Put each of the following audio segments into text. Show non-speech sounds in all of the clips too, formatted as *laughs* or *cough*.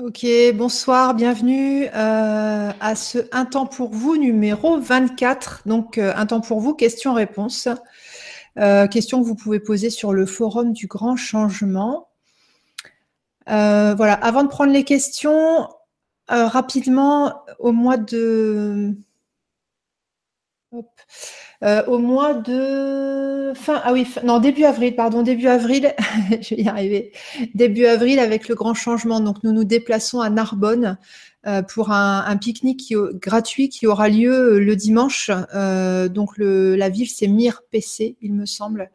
Ok, bonsoir, bienvenue euh, à ce Un temps pour vous numéro 24. Donc, euh, Un temps pour vous, question-réponse. Euh, question que vous pouvez poser sur le forum du grand changement. voilà, avant de prendre les questions, rapidement, au mois de. Hop. Euh, au mois de fin, ah oui, non, début avril, pardon, début avril, *laughs* je vais y arriver, début avril avec le grand changement. Donc, nous nous déplaçons à Narbonne euh, pour un, pique-nique gratuit qui aura lieu le dimanche. Euh, donc, le, la ville, c'est Mire PC, il me semble.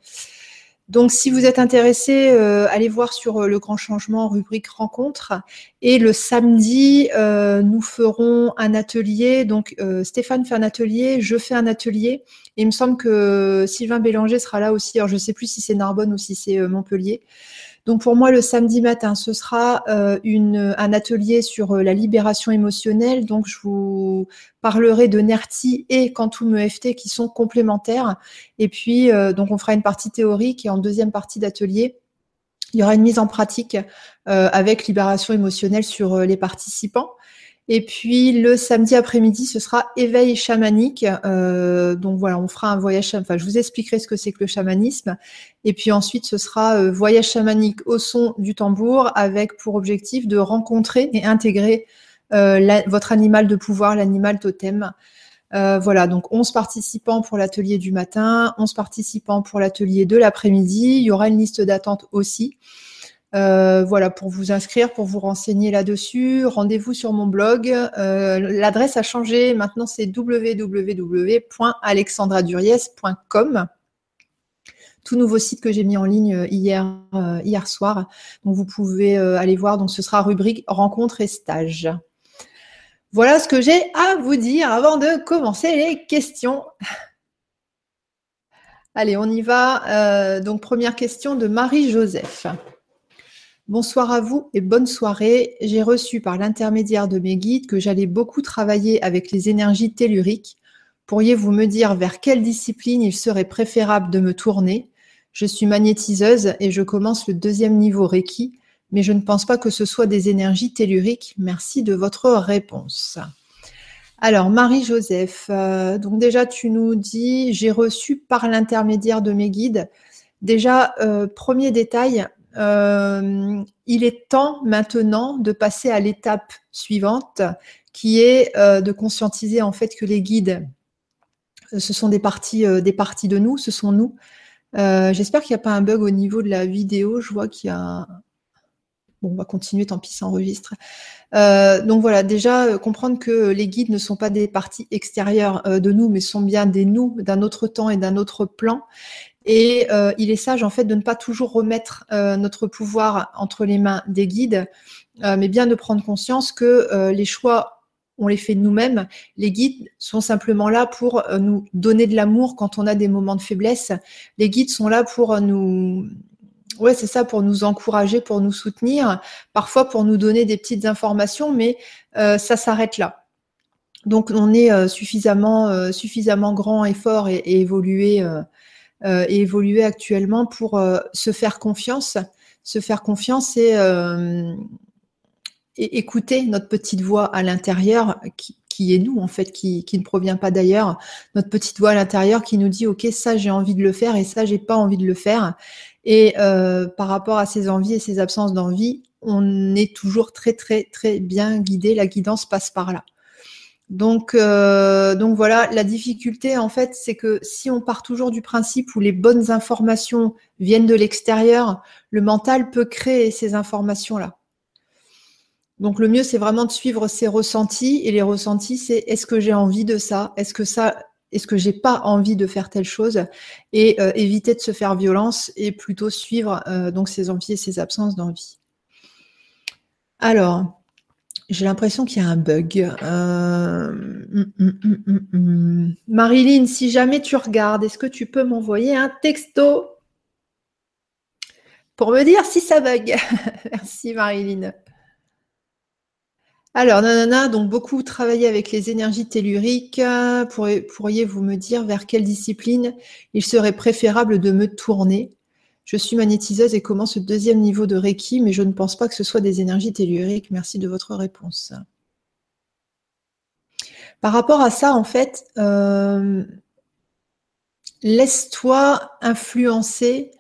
Donc, si vous êtes intéressé, euh, allez voir sur euh, le grand changement rubrique rencontre. Et le samedi, euh, nous ferons un atelier. Donc, Stéphane fait un atelier, je fais un atelier. Et il me semble que Sylvain Bélanger sera là aussi. Alors, je ne sais plus si c'est Narbonne ou si c'est Montpellier. Donc pour moi, le samedi matin, ce sera euh, un atelier sur euh, la libération émotionnelle. Donc je vous parlerai de NERTI et Quantum EFT qui sont complémentaires. Et puis, euh, donc on fera une partie théorique et en deuxième partie d'atelier, il y aura une mise en pratique avec libération émotionnelle sur les participants. Et puis le samedi après-midi, ce sera éveil chamanique. Euh, donc voilà, on fera un voyage. Enfin, je vous expliquerai ce que c'est que le chamanisme. Et puis ensuite, ce sera euh, voyage chamanique au son du tambour, avec pour objectif de rencontrer et intégrer euh, votre animal de pouvoir, l'animal totem. voilà, donc 11 participants pour l'atelier du matin, 11 participants pour l'atelier de l'après-midi. Il y aura une liste d'attente aussi. Euh, voilà, pour vous inscrire, pour vous renseigner là-dessus, rendez-vous sur mon blog. Euh, l'adresse a changé. Maintenant, c'est www.alexandraduriez.com. Tout nouveau site que j'ai mis en ligne euh, hier, soir. Donc, vous pouvez aller voir. Donc, ce sera rubrique rencontres et stages. Voilà ce que j'ai à vous dire avant de commencer les questions. Allez, on y va. donc, première question de Marie-Joseph. Bonsoir à vous et bonne soirée. J'ai reçu par l'intermédiaire de mes guides que j'allais beaucoup travailler avec les énergies telluriques. Pourriez-vous me dire vers quelle discipline il serait préférable de me tourner? Je suis magnétiseuse et je commence le deuxième niveau Reiki, mais je ne pense pas que ce soit des énergies telluriques. Merci de votre réponse. Alors, Marie-Joseph, euh, donc déjà, tu nous dis, j'ai reçu par l'intermédiaire de mes guides. Déjà, euh, premier détail, euh, il est temps maintenant de passer à l'étape suivante, qui est euh, de conscientiser en fait que les guides, euh, ce sont des parties, des parties de nous, ce sont nous. J'espère qu'il n'y a pas un bug au niveau de la vidéo. Je vois qu'il y a. Bon, on va continuer, tant pis, ça enregistre. donc voilà, déjà comprendre que les guides ne sont pas des parties extérieures de nous, mais sont bien des nous d'un autre temps et d'un autre plan, et euh, il est sage en fait de ne pas toujours remettre euh, notre pouvoir entre les mains des guides, euh, mais bien de prendre conscience que les choix on les fait nous-mêmes. Les guides sont simplement là pour nous donner de l'amour quand on a des moments de faiblesse. Les guides sont là pour nous, ouais, c'est ça, pour nous encourager, pour nous soutenir, parfois pour nous donner des petites informations, mais ça s'arrête là. Donc on est suffisamment, suffisamment grand et fort et, et évolué et évoluer actuellement pour euh, se faire confiance, se faire confiance et, euh, et écouter notre petite voix à l'intérieur qui, est nous en fait, qui, ne provient pas d'ailleurs, notre petite voix à l'intérieur qui nous dit ok ça j'ai envie de le faire et ça j'ai pas envie de le faire. Et euh, par rapport à ces envies et ces absences d'envie, on est toujours très très très bien guidé. La guidance passe par là. Donc, euh, donc voilà, la difficulté en fait, c'est que si on part toujours du principe où les bonnes informations viennent de l'extérieur, le mental peut créer ces informations-là. Donc le mieux, c'est vraiment de suivre ses ressentis. Et les ressentis, c'est est-ce que j'ai envie de ça? Est-ce que ça est-ce que j'ai pas envie de faire telle chose? Et euh, éviter de se faire violence et plutôt suivre euh, donc ses envies et ses absences d'envie. Alors, j'ai l'impression qu'il y a un bug. Euh... Hum, hum, hum, Marilyn, si jamais tu regardes, est-ce que tu peux m'envoyer un texto pour me dire si ça bug *laughs* Merci Marilyn. Alors, nanana, donc beaucoup travailler avec les énergies telluriques. Pourriez-vous me dire vers quelle discipline il serait préférable de me tourner? Je suis magnétiseuse et commence ce deuxième niveau de Reiki, mais je ne pense pas que ce soit des énergies telluriques. Merci de votre réponse. Par rapport à ça, en fait, euh, laisse-toi influencer,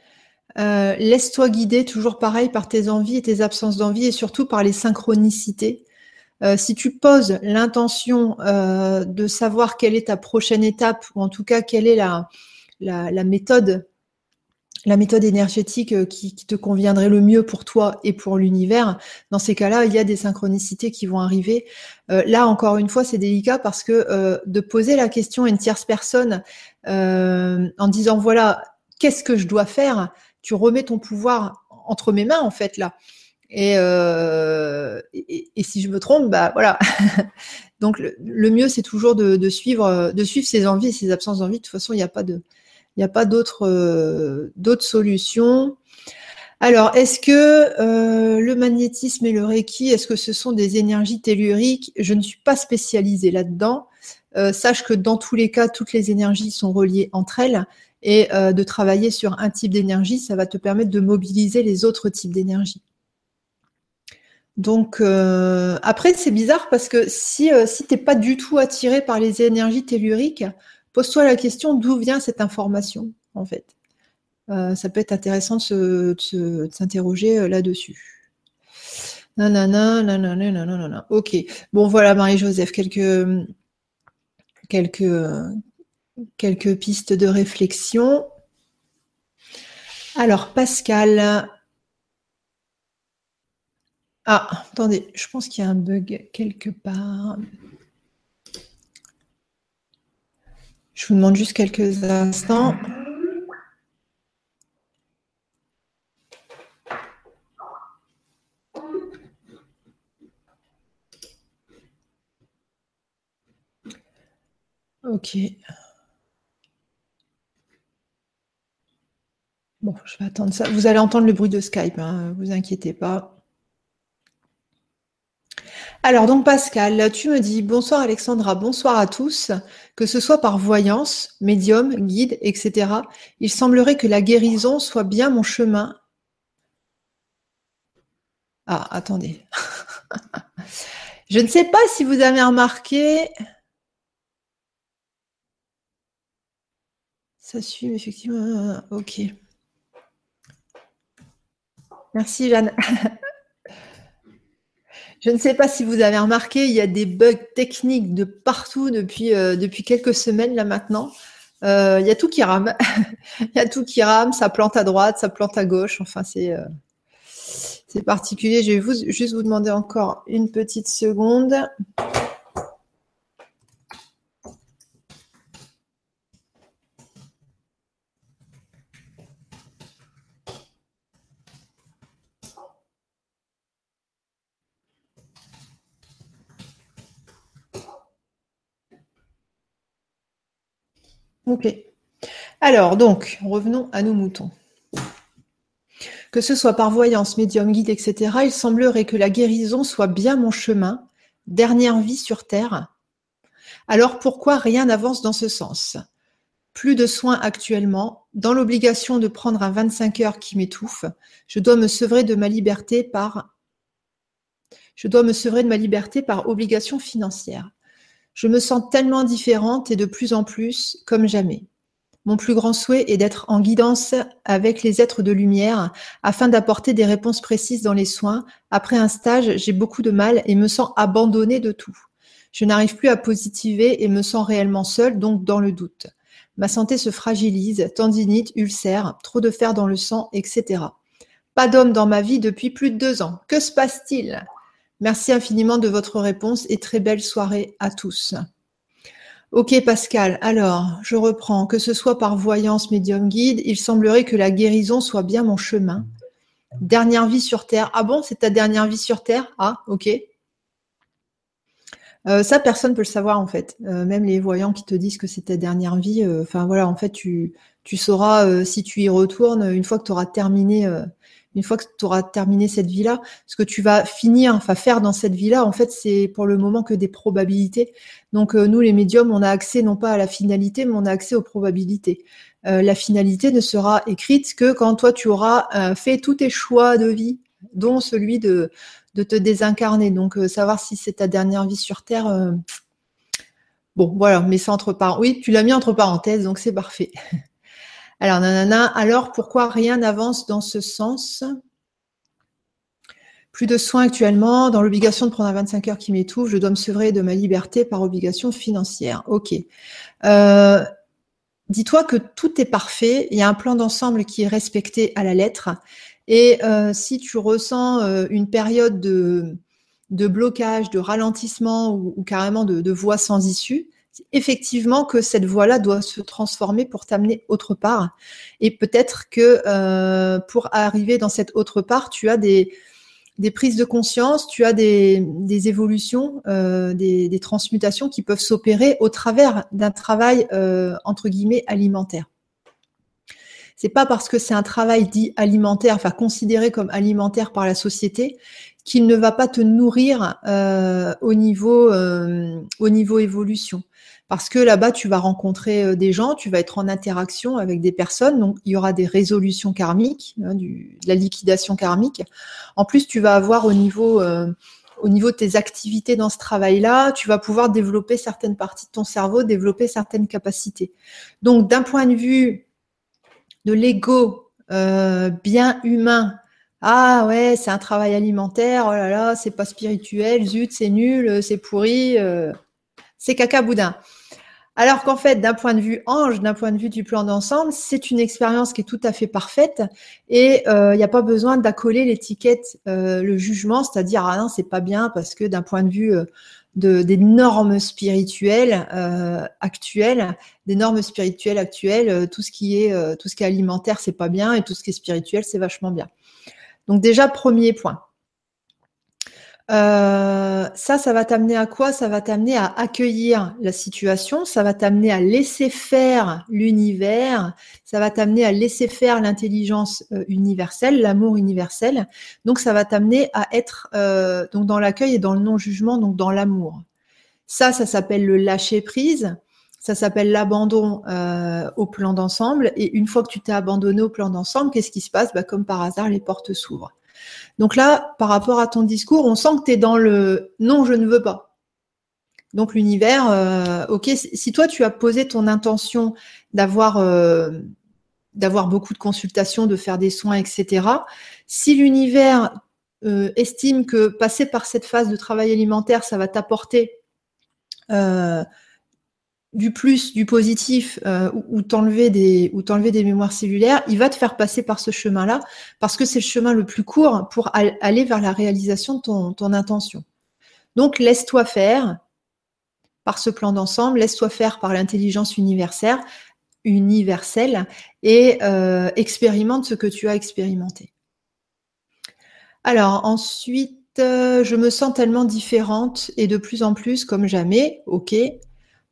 euh, laisse-toi guider toujours pareil par tes envies et tes absences d'envie et surtout par les synchronicités. Euh, si tu poses l'intention de savoir quelle est ta prochaine étape ou en tout cas quelle est la méthode la méthode énergétique euh, qui, te conviendrait le mieux pour toi et pour l'univers, dans ces cas-là, il y a des synchronicités qui vont arriver. Euh, là, encore une fois, c'est délicat parce que euh, de poser la question à une tierce personne en disant voilà, qu'est-ce que je dois faire, tu remets ton pouvoir entre mes mains en fait là. Et, si je me trompe, bah voilà. *laughs* Donc le, mieux, c'est toujours de, suivre, de suivre ses envies ses absences d'envie. De toute façon, il n'y a pas de, il n'y a pas euh, d'autres solutions. Alors, est-ce que euh, le magnétisme et le Reiki, est-ce que ce sont des énergies telluriques? Je ne suis pas spécialisée là-dedans. Euh, sache que dans tous les cas, toutes les énergies sont reliées entre elles et de travailler sur un type d'énergie, ça va te permettre de mobiliser les autres types d'énergie. Donc après, c'est bizarre parce que si, si tu n'es pas du tout attiré par les énergies telluriques, Pose-toi la question d'où vient cette information, en fait. Euh, ça peut être intéressant de, s'interroger euh, là-dessus. Nanana, nanana, nanana, Ok. Bon, voilà, Marie-Joseph, quelques, quelques, quelques pistes de réflexion. Alors, Pascal. Ah, attendez, je pense qu'il y a un bug quelque part. Je vous demande juste quelques instants. Ok. Bon, je vais attendre ça. Vous allez entendre le bruit de Skype, hein, vous inquiétez pas. Alors donc Pascal, tu me dis bonsoir Alexandra, bonsoir à tous. Que ce soit par voyance, médium, guide, etc., il semblerait que la guérison soit bien mon chemin. Ah, attendez. *laughs* Je ne sais pas si vous avez remarqué. Ça suit effectivement. Ok. Merci Jeanne. *laughs* Je ne sais pas si vous avez remarqué, il y a des bugs techniques de partout depuis, euh, depuis quelques semaines là maintenant. Euh, il y a tout qui rame. *laughs* il y a tout qui rame, ça plante à droite, ça plante à gauche. Enfin, c'est euh, c'est particulier. Je vais vous, juste vous demander encore une petite seconde. Ok. Alors, donc, revenons à nos moutons. Que ce soit par voyance, médium, guide, etc., il semblerait que la guérison soit bien mon chemin, dernière vie sur Terre. Alors pourquoi rien n'avance dans ce sens? Plus de soins actuellement, dans l'obligation de prendre un 25 heures qui m'étouffe, je dois me sevrer de ma liberté par je dois me sevrer de ma liberté par obligation financière. Je me sens tellement différente et de plus en plus comme jamais. Mon plus grand souhait est d'être en guidance avec les êtres de lumière afin d'apporter des réponses précises dans les soins. Après un stage, j'ai beaucoup de mal et me sens abandonnée de tout. Je n'arrive plus à positiver et me sens réellement seule, donc dans le doute. Ma santé se fragilise, tendinite, ulcère, trop de fer dans le sang, etc. Pas d'homme dans ma vie depuis plus de deux ans. Que se passe-t-il? Merci infiniment de votre réponse et très belle soirée à tous. Ok Pascal, alors je reprends. Que ce soit par voyance médium guide, il semblerait que la guérison soit bien mon chemin. Dernière vie sur Terre. Ah bon, c'est ta dernière vie sur Terre? Ah, ok. Euh, ça, personne ne peut le savoir en fait. Euh, même les voyants qui te disent que c'est ta dernière vie. Euh, enfin voilà, en fait, tu, tu sauras si tu y retournes une fois que tu auras terminé une fois que tu auras terminé cette vie-là, ce que tu vas finir, enfin faire dans cette vie-là, en fait, c'est pour le moment que des probabilités. Donc euh, nous, les médiums, on a accès non pas à la finalité, mais on a accès aux probabilités. la finalité ne sera écrite que quand toi tu auras fait tous tes choix de vie, dont celui de, de te désincarner. Donc savoir si c'est ta dernière vie sur Terre, bon voilà, mais ça entre parenthèses. Oui, tu l'as mis entre parenthèses, donc c'est parfait. *laughs* Alors, nanana, alors pourquoi rien n'avance dans ce sens? Plus de soins actuellement, dans l'obligation de prendre un 25 heures qui m'étouffe, je dois me sevrer de ma liberté par obligation financière. Ok. Euh, dis-toi que tout est parfait, il y a un plan d'ensemble qui est respecté à la lettre. Et euh, si tu ressens euh, une période de, blocage, de ralentissement ou, carrément de, de voie sans issue, effectivement que cette voie-là doit se transformer pour t'amener autre part. Et peut-être que euh, pour arriver dans cette autre part, tu as des, des prises de conscience, tu as des, des évolutions, euh, des, des, transmutations qui peuvent s'opérer au travers d'un travail euh, entre guillemets alimentaire. C'est pas parce que c'est un travail dit alimentaire, enfin considéré comme alimentaire par la société, qu'il ne va pas te nourrir au niveau au niveau évolution parce que là-bas, tu vas rencontrer euh, des gens, tu vas être en interaction avec des personnes, donc il y aura des résolutions karmiques, hein, de la liquidation karmique. En plus, tu vas avoir au niveau, euh, au niveau de tes activités dans ce travail-là, tu vas pouvoir développer certaines parties de ton cerveau, développer certaines capacités. Donc, d'un point de vue de l'ego euh, bien humain, ah ouais, c'est un travail alimentaire, oh là là, c'est pas spirituel, zut, c'est nul, c'est pourri, c'est caca boudin. Alors qu'en fait, d'un point de vue ange, d'un point de vue du plan d'ensemble, c'est une expérience qui est tout à fait parfaite et il euh, n'y a pas besoin d'accoler l'étiquette, euh, le jugement, c'est-à-dire ah non, c'est pas bien parce que d'un point de vue euh, de, des normes spirituelles actuelles, des normes spirituelles actuelles, tout ce qui est tout ce qui est alimentaire, c'est pas bien et tout ce qui est spirituel, c'est vachement bien. Donc déjà premier point. Euh, ça, ça va t'amener à quoi? Ça va t'amener à accueillir la situation, ça va t'amener à laisser faire l'univers, ça va t'amener à laisser faire l'intelligence euh, universelle, l'amour universel. Donc, ça va t'amener à être euh, donc dans l'accueil et dans le non-jugement, donc dans l'amour. Ça, ça s'appelle le lâcher prise. Ça s'appelle l'abandon au plan d'ensemble. Et une fois que tu t'es abandonné au plan d'ensemble, qu'est-ce qui se passe? Bah, Comme par hasard, les portes s'ouvrent. Donc là, par rapport à ton discours, on sent que tu es dans le non, je ne veux pas. Donc l'univers, euh, ok, si toi tu as posé ton intention d'avoir euh, d'avoir beaucoup de consultations, de faire des soins, etc. Si l'univers euh, estime que passer par cette phase de travail alimentaire, ça va t'apporter du plus, du positif, euh, ou, t'enlever des, mémoires cellulaires, il va te faire passer par ce chemin-là, parce que c'est le chemin le plus court pour aller vers la réalisation de ton, ton intention. Donc, laisse-toi faire par ce plan d'ensemble, laisse-toi faire par l'intelligence universelle, universelle et euh, expérimente ce que tu as expérimenté. Alors, ensuite, euh, je me sens tellement différente et de plus en plus comme jamais. Ok,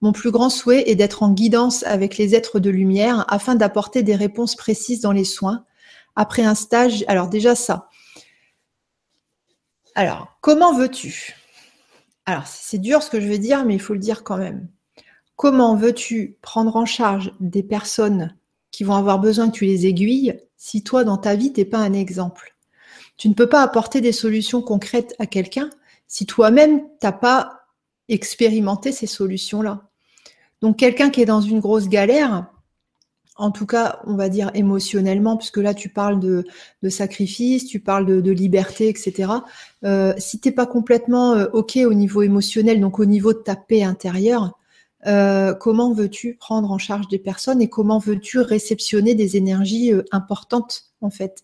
mon plus grand souhait est d'être en guidance avec les êtres de lumière afin d'apporter des réponses précises dans les soins. Après un stage, alors déjà ça. Alors, comment veux-tu? Alors, c'est dur ce que je vais dire, mais il faut le dire quand même. Comment veux-tu prendre en charge des personnes qui vont avoir besoin que tu les aiguilles si toi, dans ta vie, tu n'es pas un exemple? Tu ne peux pas apporter des solutions concrètes à quelqu'un si toi-même, tu n'as pas expérimenté ces solutions-là. Donc quelqu'un qui est dans une grosse galère, en tout cas, on va dire émotionnellement, puisque là tu parles de, sacrifice, tu parles de, liberté, etc. Euh, si tu n'es pas complètement euh, OK au niveau émotionnel, donc au niveau de ta paix intérieure, euh, comment veux-tu prendre en charge des personnes et comment veux-tu réceptionner des énergies importantes en fait?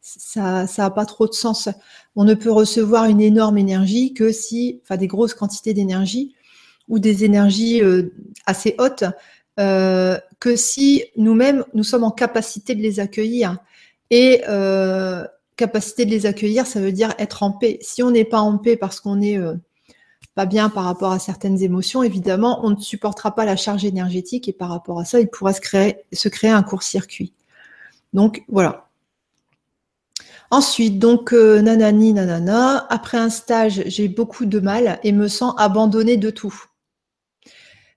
Ça n'a pas trop de sens. On ne peut recevoir une énorme énergie que si, enfin des grosses quantités d'énergie, ou des énergies euh, assez hautes euh, que si nous-mêmes, nous sommes en capacité de les accueillir. Et euh, capacité de les accueillir, ça veut dire être en paix. Si on n'est pas en paix parce qu'on n'est pas bien par rapport à certaines émotions, évidemment, on ne supportera pas la charge énergétique et par rapport à ça, il pourra se créer, se créer un court-circuit. Donc voilà. Ensuite, donc nanani nanana, après un stage, j'ai beaucoup de mal et me sens abandonnée de tout.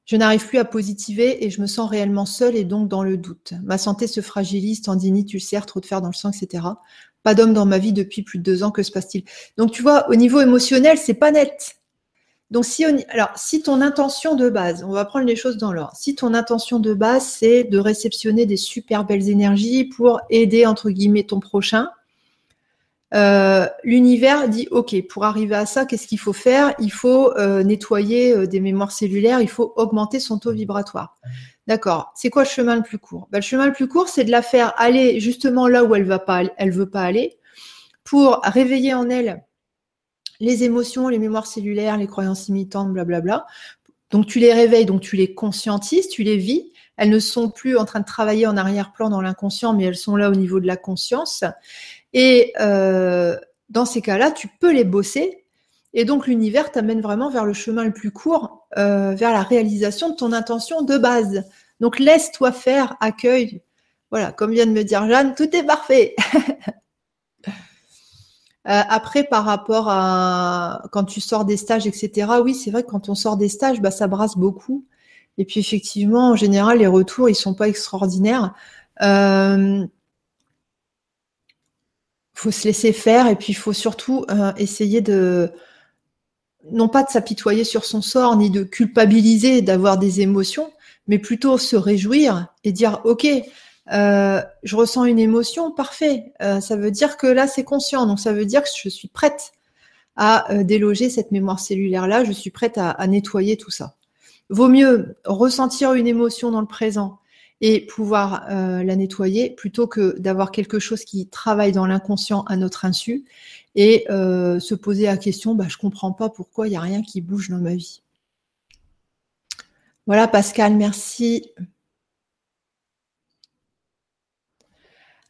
Je n'arrive plus à positiver et je me sens réellement seule et donc dans le doute. Ma santé se fragilise, tendinite, ulcère, trop de fer dans le sang, etc. Pas d'homme dans ma vie depuis plus de deux ans. Que se passe-t-il? Donc tu vois, au niveau émotionnel, c'est pas net. Donc si alors si ton intention de base, on va prendre les choses dans l'ordre. Si ton intention de base c'est de réceptionner des super belles énergies pour aider entre guillemets ton prochain, euh, l'univers dit OK, pour arriver à ça, qu'est-ce qu'il faut faire? Il faut euh, nettoyer euh, des mémoires cellulaires, il faut augmenter son taux vibratoire. D'accord. C'est quoi le chemin le plus court? Ben, Le chemin le plus court, c'est de la faire aller justement là où elle va pas, elle veut pas aller, pour réveiller en elle les émotions, les mémoires cellulaires, les croyances imitantes, blablabla. Donc tu les réveilles, donc tu les conscientises, tu les vis. Elles ne sont plus en train de travailler en arrière-plan dans l'inconscient, mais elles sont là au niveau de la conscience. Et euh, dans ces cas-là, tu peux les bosser. Et donc l'univers t'amène vraiment vers le chemin le plus court, euh, vers la réalisation de ton intention de base. Donc laisse-toi faire, accueille. Voilà, comme vient de me dire Jeanne, tout est parfait. *laughs* Euh, après, par rapport à quand tu sors des stages, etc., oui, c'est vrai que quand on sort des stages, bah, ça brasse beaucoup. Et puis effectivement, en général, les retours, ils sont pas extraordinaires. Euh, faut se laisser faire et puis il faut surtout euh, essayer de non pas de s'apitoyer sur son sort ni de culpabiliser d'avoir des émotions, mais plutôt se réjouir et dire ok, euh, je ressens une émotion, parfait. Euh, ça veut dire que là c'est conscient, donc ça veut dire que je suis prête à déloger cette mémoire cellulaire là, je suis prête à nettoyer tout ça. Vaut mieux ressentir une émotion dans le présent et pouvoir euh, la nettoyer plutôt que d'avoir quelque chose qui travaille dans l'inconscient à notre insu et euh, se poser la question bah, je comprends pas pourquoi il n'y a rien qui bouge dans ma vie. Voilà Pascal, merci.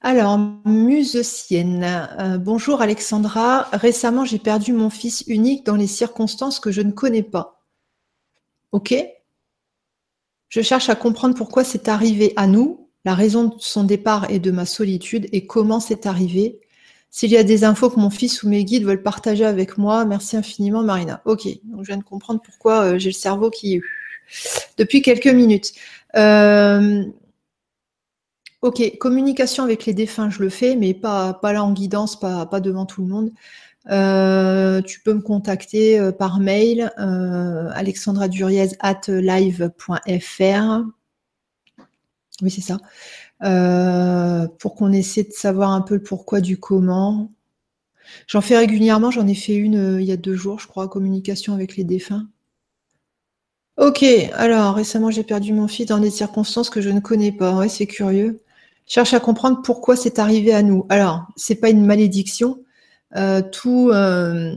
Alors, Musecienne. Euh, bonjour Alexandra. Récemment, j'ai perdu mon fils unique dans les circonstances que je ne connais pas. Ok je cherche à comprendre pourquoi c'est arrivé à nous, la raison de son départ et de ma solitude et comment c'est arrivé. S'il y a des infos que mon fils ou mes guides veulent partager avec moi, merci infiniment Marina. Ok, donc je viens de comprendre pourquoi euh, j'ai le cerveau qui... Depuis quelques minutes. Euh, ok, communication avec les défunts, je le fais, mais pas, pas là en guidance, pas, pas devant tout le monde. Euh, tu peux me contacter euh, par mail euh, alexandraduriez at live.fr. Oui, c'est ça. Euh, pour qu'on essaie de savoir un peu le pourquoi du comment. J'en fais régulièrement, j'en ai fait une il y a deux jours, je crois, communication avec les défunts. Ok, alors récemment j'ai perdu mon fils dans des circonstances que je ne connais pas. Ouais, c'est curieux. cherche à comprendre pourquoi c'est arrivé à nous. Alors, c'est pas une malédiction, euh, euh,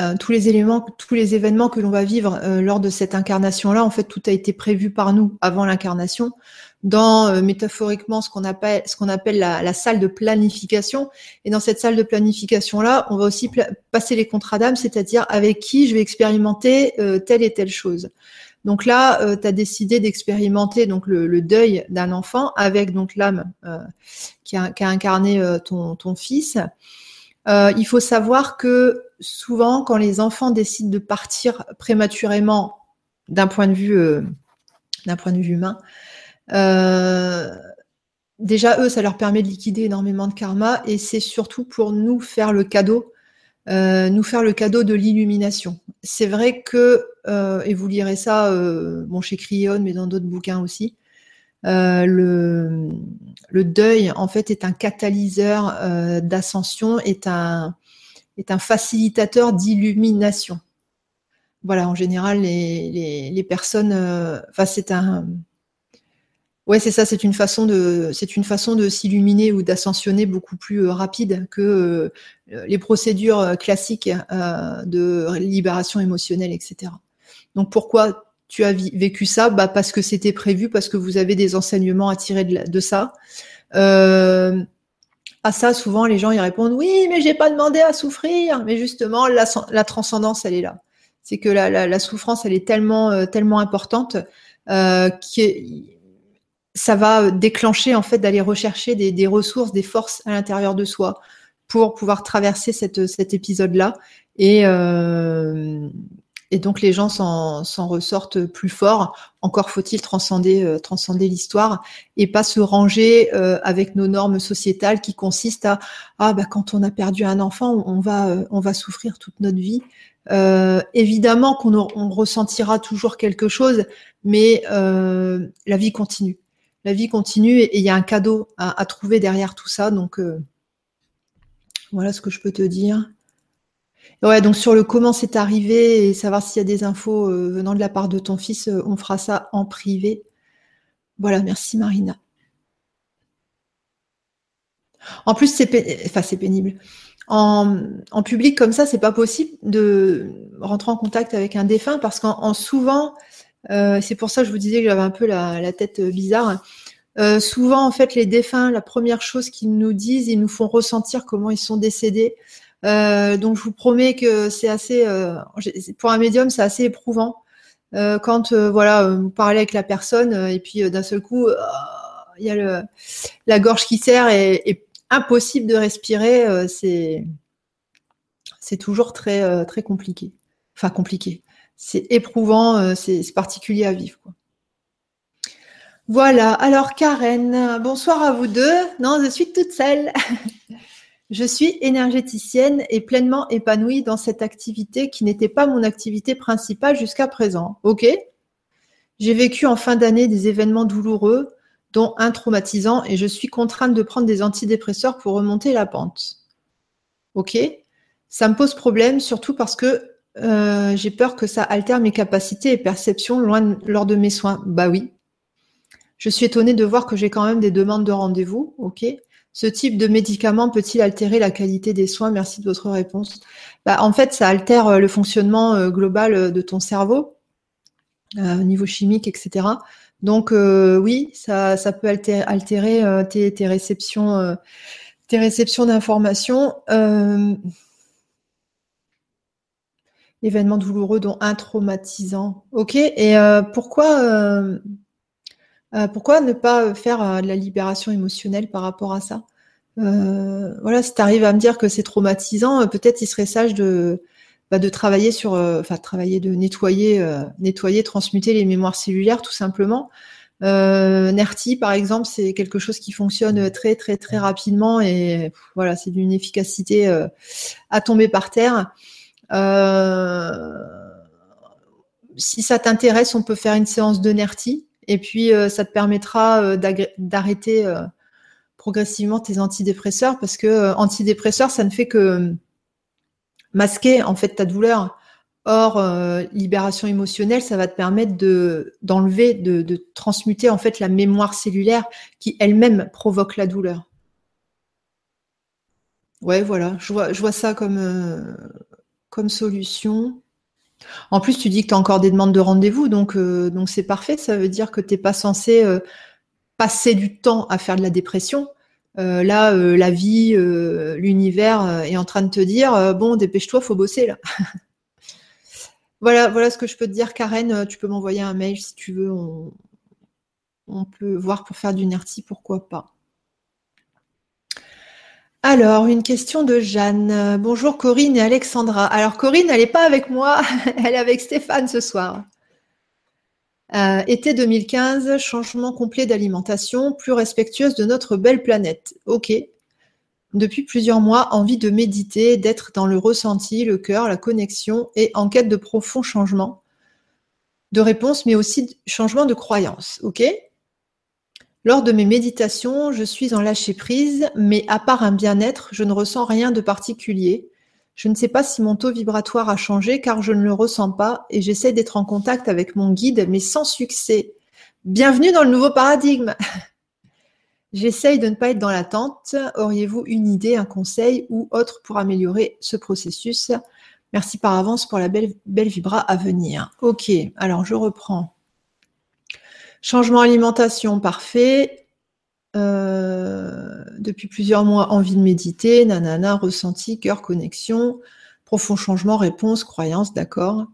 euh, tous les éléments, tous les événements que l'on va vivre lors de cette incarnation-là, en fait, tout a été prévu par nous avant l'incarnation, dans métaphoriquement ce qu'on appelle, la, salle de planification. Et dans cette salle de planification-là, on va aussi passer les contrats d'âme, c'est-à-dire avec qui je vais expérimenter telle et telle chose. Donc là, tu as décidé d'expérimenter donc le, deuil d'un enfant avec donc l'âme qui, a, incarné ton fils. Euh, il faut savoir que souvent, quand les enfants décident de partir prématurément d'un point de vue, euh, humain, euh, déjà eux, ça leur permet de liquider énormément de karma et c'est surtout pour nous faire le cadeau, nous faire le cadeau de l'illumination. C'est vrai que, et vous lirez ça, bon chez Cryon, mais dans d'autres bouquins aussi. Le, le deuil, en fait, est un catalyseur euh, d'ascension, est un, est un facilitateur d'illumination. Voilà, en général, les, personnes, euh, enfin, c'est un, ouais, c'est ça, c'est une façon de, c'est une façon de s'illuminer ou d'ascensionner beaucoup plus euh, rapide que les procédures classiques de libération émotionnelle, etc. Donc, pourquoi tu as vécu ça bah Parce que c'était prévu, parce que vous avez des enseignements à tirer de, ça. Euh, à ça, souvent, les gens ils répondent oui, mais j'ai pas demandé à souffrir. Mais justement, la, transcendance, elle est là. C'est que la, souffrance, elle est tellement, euh, tellement importante euh, que ça va déclencher en fait d'aller rechercher des, des, ressources, des forces à l'intérieur de soi pour pouvoir traverser cette, cet épisode-là et, euh, et donc les gens s'en ressortent plus forts. Encore faut-il transcender, euh, l'histoire et pas se ranger euh, avec nos normes sociétales qui consistent à ah bah quand on a perdu un enfant, on va euh, va souffrir toute notre vie. évidemment qu'on on ressentira toujours quelque chose, mais la vie continue. La vie continue et il y a un cadeau à, trouver derrière tout ça. Donc voilà ce que je peux te dire. Ouais, donc sur le comment c'est arrivé et savoir s'il y a des infos euh, venant de la part de ton fils, euh, on fera ça en privé. Voilà, merci Marina. En plus, c'est enfin, pénible. En, public comme ça, c'est pas possible de rentrer en contact avec un défunt parce qu'en souvent, euh, c'est pour ça que je vous disais que j'avais un peu la, tête bizarre. souvent, en fait, les défunts, la première chose qu'ils nous disent, ils nous font ressentir comment ils sont décédés. Euh, donc je vous promets que c'est assez, euh, pour un médium, c'est assez éprouvant euh, quand voilà, vous parlez avec la personne et puis d'un seul coup, il y a la gorge qui serre et, impossible de respirer. c'est toujours très compliqué. Enfin compliqué. C'est éprouvant, c'est particulier à vivre. Voilà. Alors Karen, bonsoir à vous deux. Non, je suis toute seule. *laughs* Je suis énergéticienne et pleinement épanouie dans cette activité qui n'était pas mon activité principale jusqu'à présent. Ok J'ai vécu en fin d'année des événements douloureux, dont un traumatisant, et je suis contrainte de prendre des antidépresseurs pour remonter la pente. Ok Ça me pose problème, surtout parce que euh, j'ai peur que ça altère mes capacités et perceptions lors de mes soins. Bah oui. Je suis étonnée de voir que j'ai quand même des demandes de rendez-vous. Ok ce type de médicament peut-il altérer la qualité des soins? Merci de votre réponse. Bah, en fait, ça altère euh, le fonctionnement euh, global euh, de ton cerveau, au niveau chimique, etc. Donc oui, ça, peut altérer, tes, réceptions, tes réceptions d'informations. événements douloureux, dont un traumatisant. Ok. Et pourquoi euh, pourquoi ne pas faire euh, de la libération émotionnelle par rapport à ça? Euh, Voilà, si tu arrives à me dire que c'est traumatisant, peut-être il serait sage de, bah, travailler sur, enfin travailler, de nettoyer, nettoyer, transmuter les mémoires cellulaires tout simplement. Nerti, par exemple, c'est quelque chose qui fonctionne très très très rapidement et voilà, c'est d'une efficacité à tomber par terre. si ça t'intéresse, on peut faire une séance de Nerti. Et puis, euh, ça te permettra euh, d'arrêter euh, progressivement tes antidépresseurs parce que antidépresseurs, ça ne fait que masquer en fait ta douleur. Or, libération émotionnelle, ça va te permettre de d'enlever, de, transmuter en fait la mémoire cellulaire qui elle-même provoque la douleur. Ouais, voilà, je vois, je vois ça comme, comme solution. En plus, tu dis que tu as encore des demandes de rendez-vous, donc euh, donc c'est parfait. Ça veut dire que tu n'es pas censé euh, passer du temps à faire de la dépression. Euh, là, la vie, l'univers est en train de te dire bon, dépêche-toi, faut bosser là. *laughs* voilà, voilà ce que je peux te dire, Karen. Tu peux m'envoyer un mail si tu veux. On, on peut voir pour faire du NERTI, pourquoi pas. Alors, une question de Jeanne. Bonjour Corinne et Alexandra. Alors Corinne, elle n'est pas avec moi, *laughs* elle est avec Stéphane ce soir. Euh, été 2015, changement complet d'alimentation, plus respectueuse de notre belle planète. Ok. Depuis plusieurs mois, envie de méditer, d'être dans le ressenti, le cœur, la connexion et en quête de profonds changements de réponse, mais aussi changement de croyance. Ok lors de mes méditations, je suis en lâcher prise, mais à part un bien-être, je ne ressens rien de particulier. Je ne sais pas si mon taux vibratoire a changé car je ne le ressens pas et j'essaie d'être en contact avec mon guide, mais sans succès. Bienvenue dans le nouveau paradigme. *laughs* J'essaye de ne pas être dans l'attente. Auriez-vous une idée, un conseil ou autre pour améliorer ce processus? Merci par avance pour la belle vibra à venir. Ok, alors je reprends. Changement alimentation, parfait. Euh, depuis plusieurs mois, envie de méditer, nanana, ressenti, cœur, connexion. Profond changement, réponse, croyance, d'accord.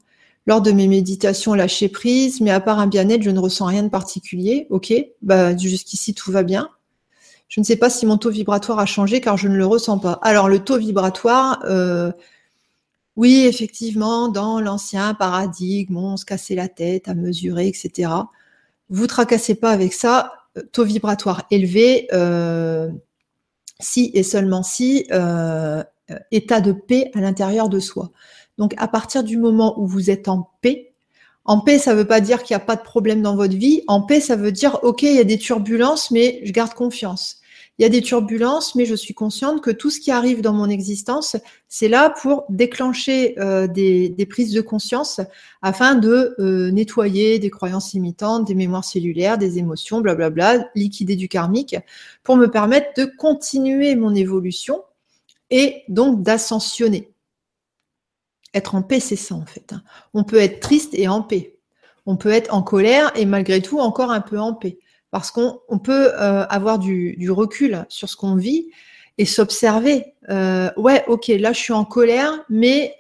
Lors de mes méditations, lâcher prise, mais à part un bien-être, je ne ressens rien de particulier. Ok, bah, jusqu'ici, tout va bien. Je ne sais pas si mon taux vibratoire a changé car je ne le ressens pas. Alors, le taux vibratoire, euh, Oui, effectivement, dans l'ancien paradigme, on se cassait la tête à mesurer, etc. Vous tracassez pas avec ça. Taux vibratoire élevé, euh, si et seulement si, euh, état de paix à l'intérieur de soi. Donc, à partir du moment où vous êtes en paix, en paix, ça ne veut pas dire qu'il n'y a pas de problème dans votre vie. En paix, ça veut dire, OK, il y a des turbulences, mais je garde confiance. Il y a des turbulences, mais je suis consciente que tout ce qui arrive dans mon existence, c'est là pour déclencher euh, des, prises de conscience afin de euh, nettoyer des croyances limitantes, des mémoires cellulaires, des émotions, blablabla, liquider du karmique, pour me permettre de continuer mon évolution et donc d'ascensionner. Être en paix, c'est ça en fait. Hein. On peut être triste et en paix. On peut être en colère et malgré tout encore un peu en paix. Parce qu'on peut euh, avoir du, recul sur ce qu'on vit et s'observer. Euh, ouais, ok, là je suis en colère, mais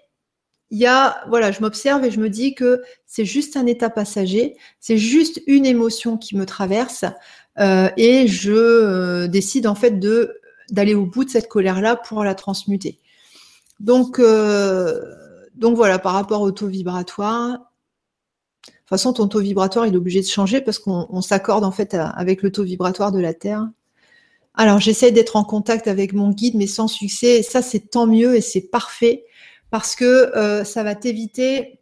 il y a, voilà, je m'observe et je me dis que c'est juste un état passager, c'est juste une émotion qui me traverse euh, et je décide en fait de d'aller au bout de cette colère-là pour la transmuter. Donc, donc voilà, par rapport au taux vibratoire, façon, ton taux vibratoire il est obligé de changer parce qu'on s'accorde en fait avec le taux vibratoire de la Terre. Alors j'essaie d'être en contact avec mon guide, mais sans succès. Et ça, c'est tant mieux et c'est parfait parce que euh, ça va t'éviter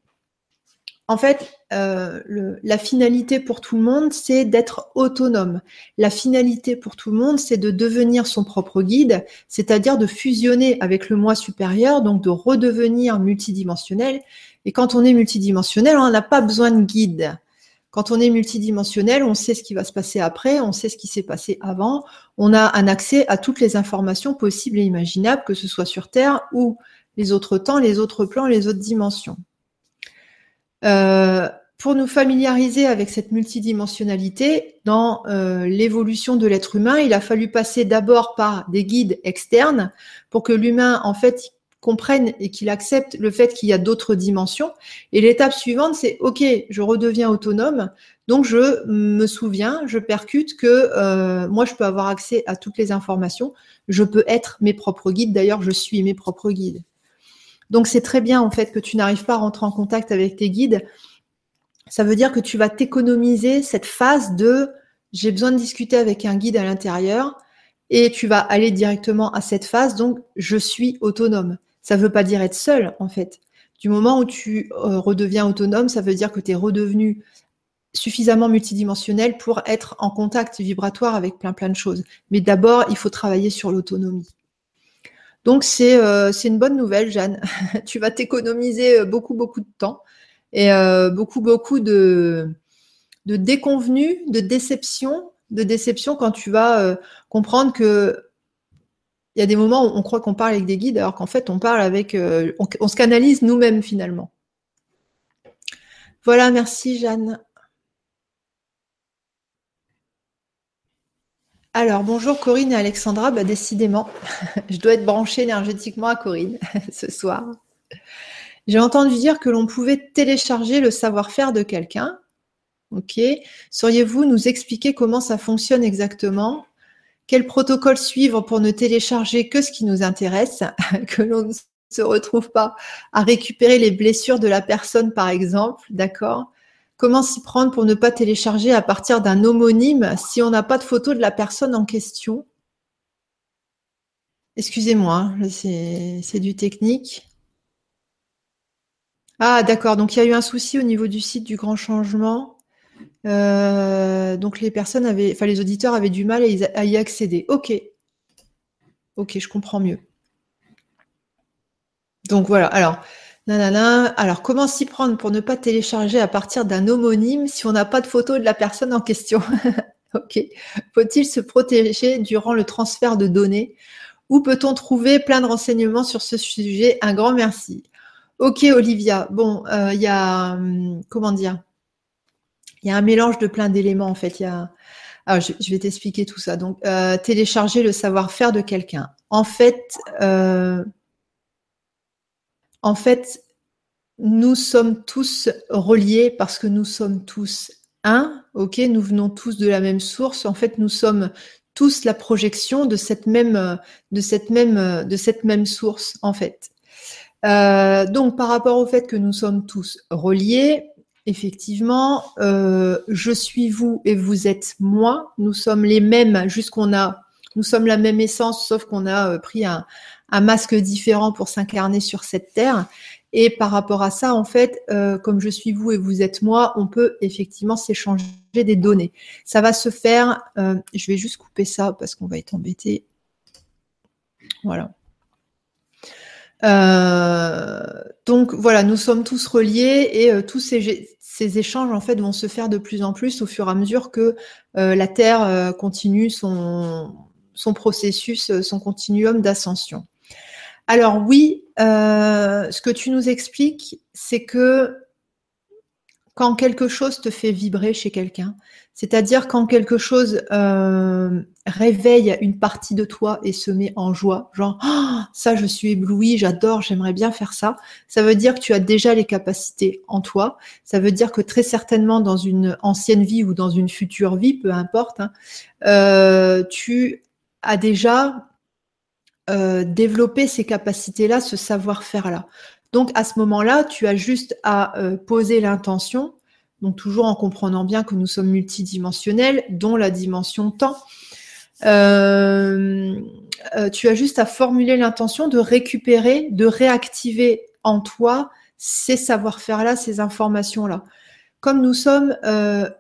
en fait, euh, la finalité pour tout le monde, c'est d'être autonome. La finalité pour tout le monde, c'est de devenir son propre guide, c'est-à-dire de fusionner avec le moi supérieur, donc de redevenir multidimensionnel. Et quand on est multidimensionnel, on n'a pas besoin de guide. Quand on est multidimensionnel, on sait ce qui va se passer après, on sait ce qui s'est passé avant, on a un accès à toutes les informations possibles et imaginables, que ce soit sur Terre ou les autres temps, les autres plans, les autres dimensions. Euh, pour nous familiariser avec cette multidimensionnalité, dans euh, l'évolution de l'être humain, il a fallu passer d'abord par des guides externes pour que l'humain, en fait, comprenne et qu'il accepte le fait qu'il y a d'autres dimensions. Et l'étape suivante, c'est OK, je redeviens autonome. Donc je me souviens, je percute que euh, moi, je peux avoir accès à toutes les informations. Je peux être mes propres guides. D'ailleurs, je suis mes propres guides. Donc c'est très bien en fait que tu n'arrives pas à rentrer en contact avec tes guides. Ça veut dire que tu vas t'économiser cette phase de j'ai besoin de discuter avec un guide à l'intérieur et tu vas aller directement à cette phase donc je suis autonome. Ça ne veut pas dire être seul en fait. Du moment où tu euh, redeviens autonome, ça veut dire que tu es redevenu suffisamment multidimensionnel pour être en contact vibratoire avec plein plein de choses. Mais d'abord, il faut travailler sur l'autonomie. Donc euh, c'est une bonne nouvelle, Jeanne. *laughs* tu vas t'économiser euh, beaucoup, beaucoup de temps et euh, beaucoup, beaucoup de, de déconvenus, de déceptions, de déception quand tu vas comprendre que il y a des moments où on croit qu'on parle avec des guides alors qu'en fait on parle avec, on se canalise nous-mêmes finalement. Voilà, merci Jeanne. Alors, bonjour Corinne et Alexandra. Bah, décidément, *laughs* je dois être branchée énergétiquement à Corinne *laughs* ce soir. J'ai entendu dire que l'on pouvait télécharger le savoir-faire de quelqu'un. Ok. Sauriez-vous nous expliquer comment ça fonctionne exactement? Quel protocole suivre pour ne télécharger que ce qui nous intéresse *laughs* Que l'on ne se retrouve pas à récupérer les blessures de la personne, par exemple. D'accord? Comment s'y prendre pour ne pas télécharger à partir d'un homonyme si on n'a pas de photo de la personne en question? Excusez-moi, c'est du technique. Ah, d'accord. Donc, il y a eu un souci au niveau du site du Grand Changement. Euh, donc, les personnes avaient, enfin, les auditeurs avaient du mal à y accéder. Ok. Ok, je comprends mieux. Donc, voilà. Alors, alors, comment s'y prendre pour ne pas télécharger à partir d'un homonyme si on n'a pas de photo de la personne en question? *laughs* Ok. Faut-il se protéger durant le transfert de données? Où peut-on trouver plein de renseignements sur ce sujet? Un grand merci. Ok, Olivia. Bon, euh, il y a hum, comment dire? Il y a un mélange de plein d'éléments en fait. Il y a alors, je, vais t'expliquer tout ça. Donc, euh, télécharger le savoir-faire de quelqu'un. En fait, euh, en fait, nous sommes tous reliés parce que nous sommes tous un, ok? Nous venons tous de la même source. En fait, nous sommes tous la projection de cette même, source, en fait. Euh, donc, par rapport au fait que nous sommes tous reliés, effectivement, euh, je suis vous et vous êtes moi. Nous sommes les mêmes, juste qu'on a, nous sommes la même essence, sauf qu'on a euh, pris un, masque différent pour s'incarner sur cette terre. Et par rapport à ça, en fait, comme je suis vous et vous êtes moi, on peut effectivement s'échanger des données. Ça va se faire. je vais juste couper ça parce qu'on va être embêté. Voilà. Euh, donc voilà, nous sommes tous reliés et euh, tous ces, échanges en fait vont se faire de plus en plus au fur et à mesure que euh, la Terre continue son processus, son continuum d'ascension. Alors oui, ce que tu nous expliques, c'est que quand quelque chose te fait vibrer chez quelqu'un, c'est-à-dire quand quelque chose euh, réveille une partie de toi et se met en joie, genre oh, ça je suis ébloui, j'adore, j'aimerais bien faire ça, ça veut dire que tu as déjà les capacités en toi, ça veut dire que très certainement dans une ancienne vie ou dans une future vie, peu importe, hein, euh, tu as déjà euh, développé ces capacités-là, ce savoir-faire-là. Donc à ce moment-là, tu as juste à euh, poser l'intention, donc toujours en comprenant bien que nous sommes multidimensionnels, dont la dimension temps. Euh, tu as juste à formuler l'intention de récupérer, de réactiver en toi ces savoir-faire-là, ces informations-là. Comme nous sommes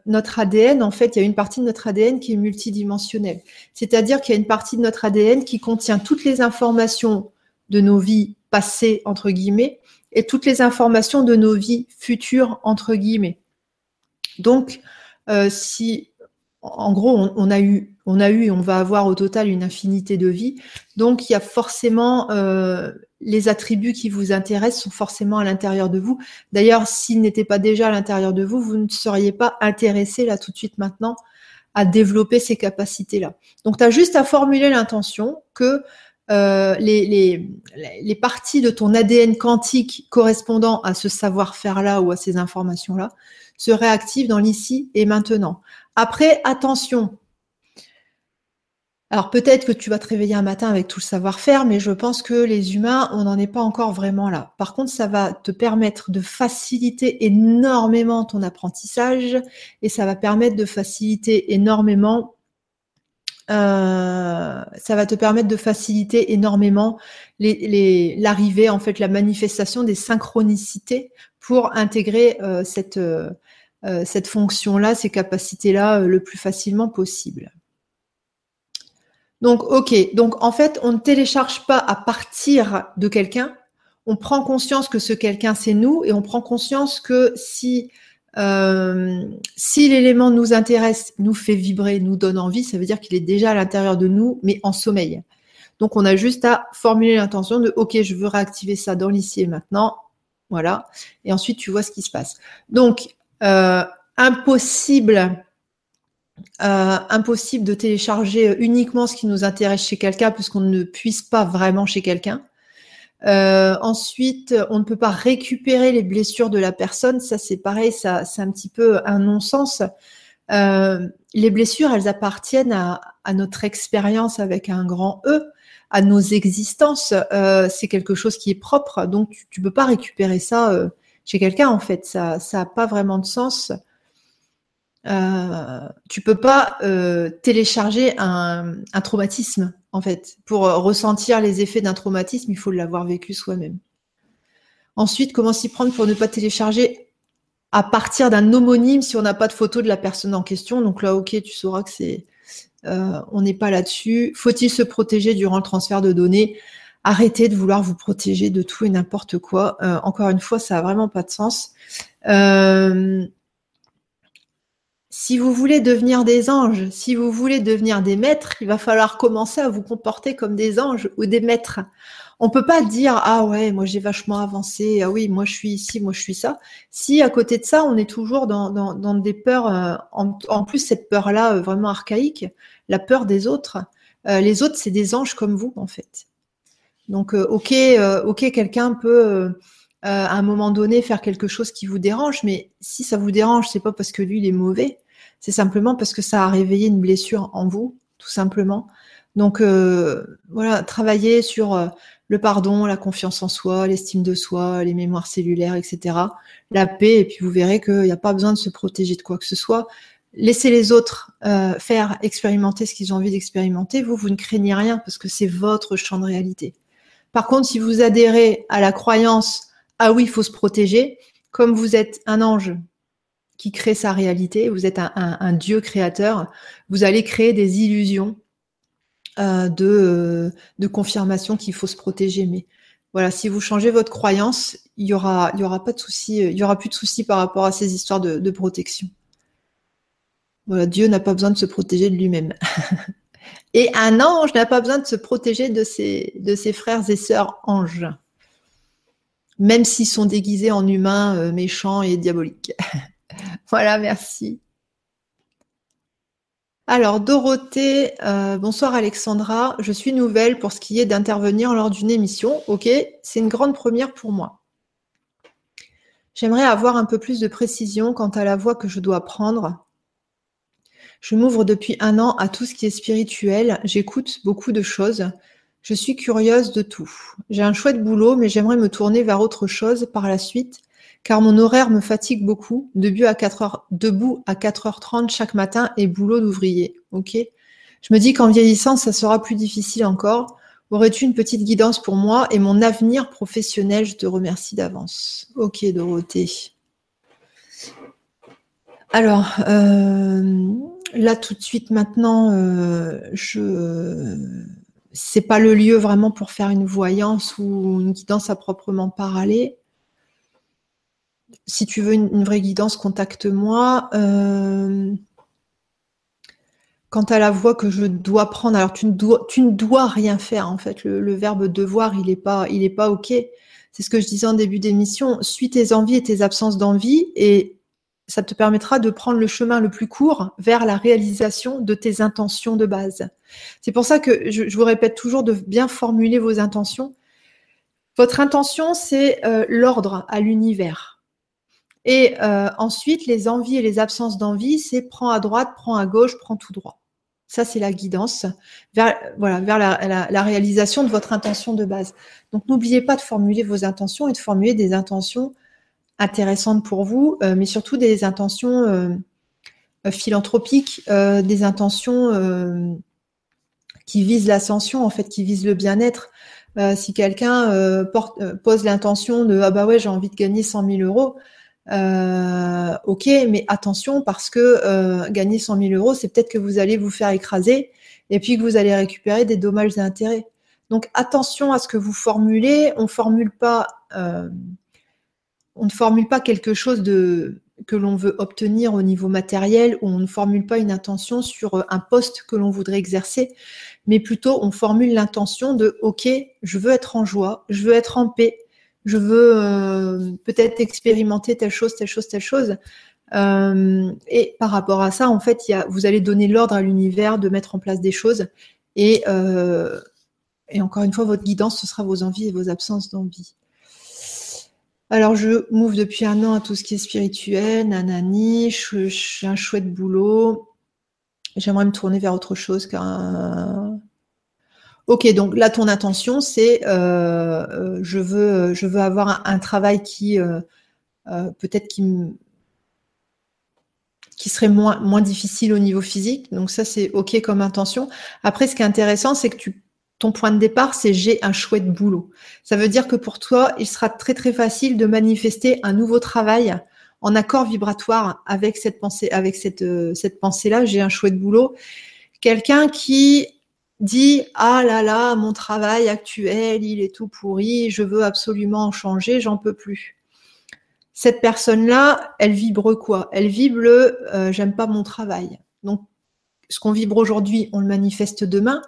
notre ADN, en fait, il y a une partie de notre ADN qui est multidimensionnelle. C'est-à-dire qu'il y a une partie de notre ADN qui contient toutes les informations de nos vies passées, entre guillemets, et toutes les informations de nos vies futures, entre guillemets. Donc, euh, si, en gros, on, a eu, on a eu on va avoir au total une infinité de vies, donc il y a forcément euh, les attributs qui vous intéressent sont forcément à l'intérieur de vous. D'ailleurs, s'ils n'étaient pas déjà à l'intérieur de vous, vous ne seriez pas intéressé là tout de suite maintenant à développer ces capacités-là. Donc, tu as juste à formuler l'intention que euh, les, parties de ton ADN quantique correspondant à ce savoir-faire-là ou à ces informations-là se réactivent dans l'ici et maintenant. Après, attention. Alors peut-être que tu vas te réveiller un matin avec tout le savoir-faire, mais je pense que les humains, on n'en est pas encore vraiment là. Par contre, ça va te permettre de faciliter énormément ton apprentissage et ça va permettre de faciliter énormément euh, ça va te permettre de faciliter énormément l'arrivée, en fait, la manifestation des synchronicités pour intégrer euh, cette, euh, cette fonction-là, ces capacités-là le plus facilement possible. Donc, ok. Donc, en fait, on ne télécharge pas à partir de quelqu'un. On prend conscience que ce quelqu'un, c'est nous, et on prend conscience que si euh, si l'élément nous intéresse, nous fait vibrer, nous donne envie, ça veut dire qu'il est déjà à l'intérieur de nous, mais en sommeil. Donc on a juste à formuler l'intention de OK, je veux réactiver ça dans l'ici et maintenant. Voilà. Et ensuite, tu vois ce qui se passe. Donc, euh, impossible, euh, impossible de télécharger uniquement ce qui nous intéresse chez quelqu'un, puisqu'on ne puisse pas vraiment chez quelqu'un. Euh, ensuite, on ne peut pas récupérer les blessures de la personne. Ça, c'est pareil, ça, c'est un petit peu un non-sens. Euh, les blessures, elles appartiennent à, notre expérience avec un grand E, à nos existences. Euh, c'est quelque chose qui est propre, donc tu ne peux pas récupérer ça chez quelqu'un en fait. Ça, ça n'a pas vraiment de sens. Euh, tu peux pas télécharger un, traumatisme en fait. Pour euh, ressentir les effets d'un traumatisme, il faut l'avoir vécu soi-même. Ensuite, comment s'y prendre pour ne pas télécharger à partir d'un homonyme si on n'a pas de photo de la personne en question? Donc là, ok, tu sauras que c'est, euh, on n'est pas là-dessus. Faut-il se protéger durant le transfert de données? Arrêtez de vouloir vous protéger de tout et n'importe quoi. Euh, encore une fois, ça n'a vraiment pas de sens. Euh, si vous voulez devenir des anges, si vous voulez devenir des maîtres, il va falloir commencer à vous comporter comme des anges ou des maîtres. On peut pas dire ah ouais moi j'ai vachement avancé ah oui moi je suis ici moi je suis ça. Si à côté de ça on est toujours dans, des peurs euh, en, plus cette peur là euh, vraiment archaïque, la peur des autres. Euh, les autres c'est des anges comme vous en fait. Donc ok ok quelqu'un peut à un moment donné faire quelque chose qui vous dérange, mais si ça vous dérange c'est pas parce que lui il est mauvais, c'est simplement parce que ça a réveillé une blessure en vous, tout simplement. Donc voilà, travailler sur le pardon, la confiance en soi, l'estime de soi, les mémoires cellulaires, etc. La paix, et puis vous verrez qu'il n'y a pas besoin de se protéger de quoi que ce soit. Laissez les autres euh, faire expérimenter ce qu'ils ont envie d'expérimenter. Vous, vous ne craignez rien parce que c'est votre champ de réalité. Par contre, si vous adhérez à la croyance ah oui, il faut se protéger, comme vous êtes un ange qui crée sa réalité, vous êtes un Dieu créateur, vous allez créer des illusions euh, de, confirmation qu'il faut se protéger. Mais voilà, si vous changez votre croyance, il y aura, pas de souci, il y aura plus de soucis par rapport à ces histoires de, protection. Voilà, Dieu n'a pas besoin de se protéger de lui-même. *laughs* et un ange n'a pas besoin de se protéger de ses, de ses frères et sœurs anges, même s'ils sont déguisés en humains euh, méchants et diaboliques. *laughs* voilà, merci. Alors, Dorothée, euh, bonsoir Alexandra. Je suis nouvelle pour ce qui est d'intervenir lors d'une émission. Ok, c'est une grande première pour moi. J'aimerais avoir un peu plus de précision quant à la voie que je dois prendre. Je m'ouvre depuis un an à tout ce qui est spirituel. J'écoute beaucoup de choses. Je suis curieuse de tout. J'ai un chouette boulot, mais j'aimerais me tourner vers autre chose par la suite car mon horaire me fatigue beaucoup, debout à 4 heures, debout à 4h30 chaque matin et boulot d'ouvrier. Ok? Je me dis qu'en vieillissant, ça sera plus difficile encore. Aurais-tu une petite guidance pour moi et mon avenir professionnel? Je te remercie d'avance. Ok, Dorothée. Alors, euh, là tout de suite maintenant, euh, je c'est pas le lieu vraiment pour faire une voyance ou une guidance à proprement parler si tu veux une, vraie guidance, contacte-moi. Euh, quant à la voie que je dois prendre, alors tu ne dois, rien faire en fait. Le, verbe devoir, il n'est pas, il pas ok. C'est ce que je disais en début d'émission. Suis tes envies et tes absences d'envie et ça te permettra de prendre le chemin le plus court vers la réalisation de tes intentions de base. C'est pour ça que je, vous répète toujours de bien formuler vos intentions. Votre intention, c'est euh, l'ordre à l'univers. Et euh, ensuite, les envies et les absences d'envie, c'est prends à droite, prends à gauche, prends tout droit. Ça, c'est la guidance vers, voilà, vers la, réalisation de votre intention de base. Donc, n'oubliez pas de formuler vos intentions et de formuler des intentions intéressantes pour vous, euh, mais surtout des intentions euh, philanthropiques, des intentions qui visent l'ascension, en fait, qui visent le bien-être. si quelqu'un pose l'intention de ah bah ouais j'ai envie de gagner 100 000 euros, euh, ok, mais attention parce que euh, gagner 100 000 euros, c'est peut-être que vous allez vous faire écraser et puis que vous allez récupérer des dommages et intérêts. Donc attention à ce que vous formulez. On formule pas, euh, on ne formule pas quelque chose de que l'on veut obtenir au niveau matériel ou on ne formule pas une intention sur un poste que l'on voudrait exercer, mais plutôt on formule l'intention de ok, je veux être en joie, je veux être en paix, je veux euh, peut-être expérimenter telle chose, telle chose, telle chose. Euh, et par rapport à ça, en fait, vous allez donner l'ordre à l'univers de mettre en place des choses. Et, euh, encore une fois, votre guidance, ce sera vos envies et vos absences d'envie. Alors, je m'ouvre depuis un an à tout ce qui est spirituel, nanani, j'ai un chouette boulot. J'aimerais me tourner vers autre chose car Ok, donc là, ton intention, c'est euh, euh, je, veux, je veux avoir un, travail qui euh, peut-être qui, qui serait moins, moins difficile au niveau physique. Donc ça, c'est ok comme intention. Après, ce qui est intéressant, c'est que tu, ton point de départ, c'est j'ai un chouette boulot. Ça veut dire que pour toi, il sera très très facile de manifester un nouveau travail en accord vibratoire avec cette pensée, avec cette, cette pensée-là. J'ai un chouette boulot. Quelqu'un qui dit ah là là mon travail actuel il est tout pourri je veux absolument en changer j'en peux plus. Cette personne là elle vibre quoi? Elle vibre le euh, j'aime pas mon travail. Donc ce qu'on vibre aujourd'hui on le manifeste demain.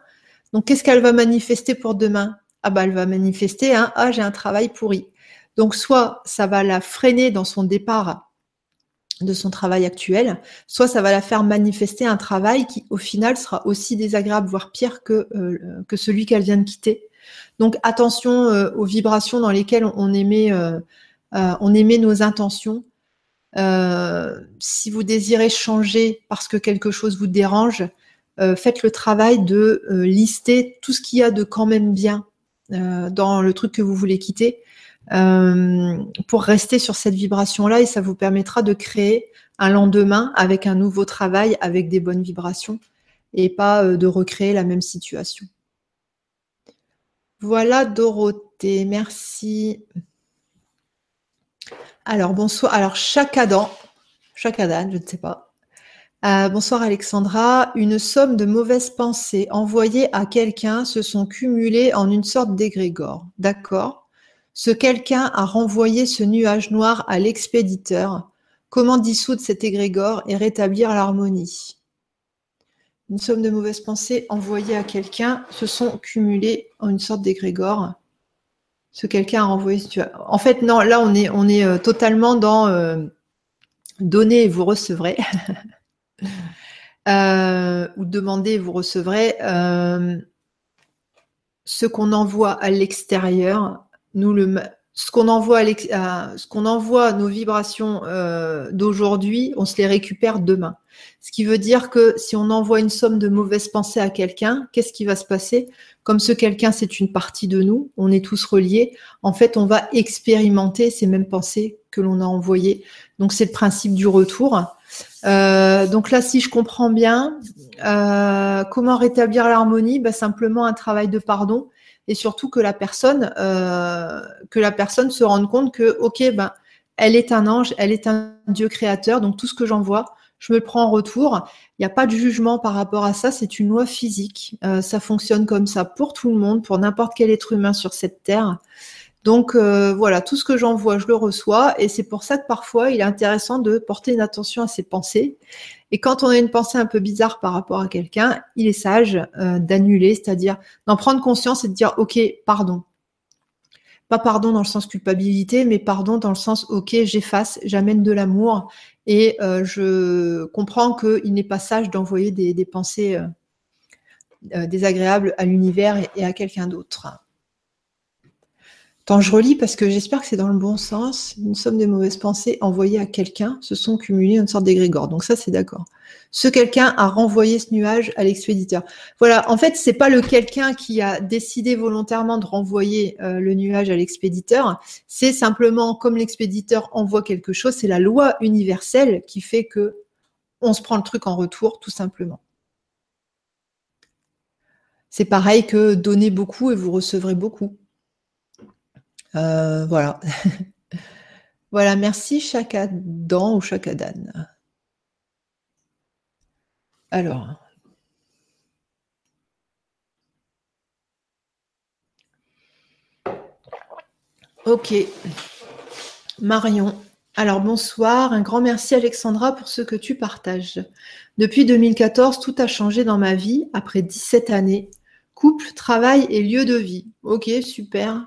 Donc qu'est-ce qu'elle va manifester pour demain? Ah bah elle va manifester un ah j'ai un travail pourri donc soit ça va la freiner dans son départ de son travail actuel, soit ça va la faire manifester un travail qui au final sera aussi désagréable, voire pire que, euh, celui qu'elle vient de quitter. Donc attention euh, aux vibrations dans lesquelles on émet, euh, on émet nos intentions. si vous désirez changer parce que quelque chose vous dérange, faites le travail de lister tout ce qu'il y a de quand même bien dans le truc que vous voulez quitter pour rester sur cette vibration-là et ça vous permettra de créer un lendemain avec un nouveau travail, avec des bonnes vibrations et pas de recréer la même situation. Voilà Dorothée, merci. Alors bonsoir. Alors chaque Adam, chaque Adam, je ne sais pas. Euh, bonsoir Alexandra. Une somme de mauvaises pensées envoyées à quelqu'un se sont cumulées en une sorte d'égrégore. D'accord. Ce quelqu'un a renvoyé ce nuage noir à l'expéditeur. Comment dissoudre cet égrégore et rétablir l'harmonie? Une somme de mauvaises pensées envoyées à quelqu'un se sont cumulées en une sorte d'égrégore. Ce quelqu'un a envoyé. En fait, non, là, on est, on est euh, totalement dans euh, donner et vous recevrez. *laughs* Euh, ou demander et vous recevrez. ce qu'on envoie à l'extérieur, nous le, ce qu'on envoie, à ce qu'on envoie nos vibrations d'aujourd'hui, on se les récupère demain. Ce qui veut dire que si on envoie une somme de mauvaises pensées à quelqu'un, qu'est-ce qui va se passer? Comme ce quelqu'un, c'est une partie de nous, on est tous reliés, en fait, on va expérimenter ces mêmes pensées que l'on a envoyées. Donc, c'est le principe du retour. Euh, donc là, si je comprends bien, euh, comment rétablir l'harmonie? Bah, Simplement un travail de pardon et surtout que la personne, euh, que la personne se rende compte que, ok, ben, elle est un ange, elle est un Dieu créateur, donc tout ce que j'envoie, je me le prends en retour. Il n'y a pas de jugement par rapport à ça, c'est une loi physique. Euh, ça fonctionne comme ça pour tout le monde, pour n'importe quel être humain sur cette terre. Donc euh, voilà, tout ce que j'envoie, je le reçois, et c'est pour ça que parfois il est intéressant de porter une attention à ses pensées. Et quand on a une pensée un peu bizarre par rapport à quelqu'un, il est sage euh, d'annuler, c'est-à-dire d'en prendre conscience et de dire ok, pardon. Pas pardon dans le sens culpabilité, mais pardon dans le sens ok, j'efface, j'amène de l'amour et euh, je comprends qu'il n'est pas sage d'envoyer des, pensées euh, désagréables à l'univers et, à quelqu'un d'autre. Tant je relis parce que j'espère que c'est dans le bon sens. Une somme de mauvaises pensées envoyées à quelqu'un se sont cumulées une sorte d'égrégore. Donc ça, c'est d'accord. Ce quelqu'un a renvoyé ce nuage à l'expéditeur. Voilà, en fait, c'est pas le quelqu'un qui a décidé volontairement de renvoyer euh, le nuage à l'expéditeur. C'est simplement comme l'expéditeur envoie quelque chose, c'est la loi universelle qui fait que on se prend le truc en retour, tout simplement. C'est pareil que donner beaucoup et vous recevrez beaucoup. Euh, voilà. *laughs* voilà, merci Chakadan ou Chakadan. Alors. Ok. Marion. Alors bonsoir, un grand merci Alexandra pour ce que tu partages. Depuis 2014, tout a changé dans ma vie après 17 années. Couple, travail et lieu de vie. Ok, super.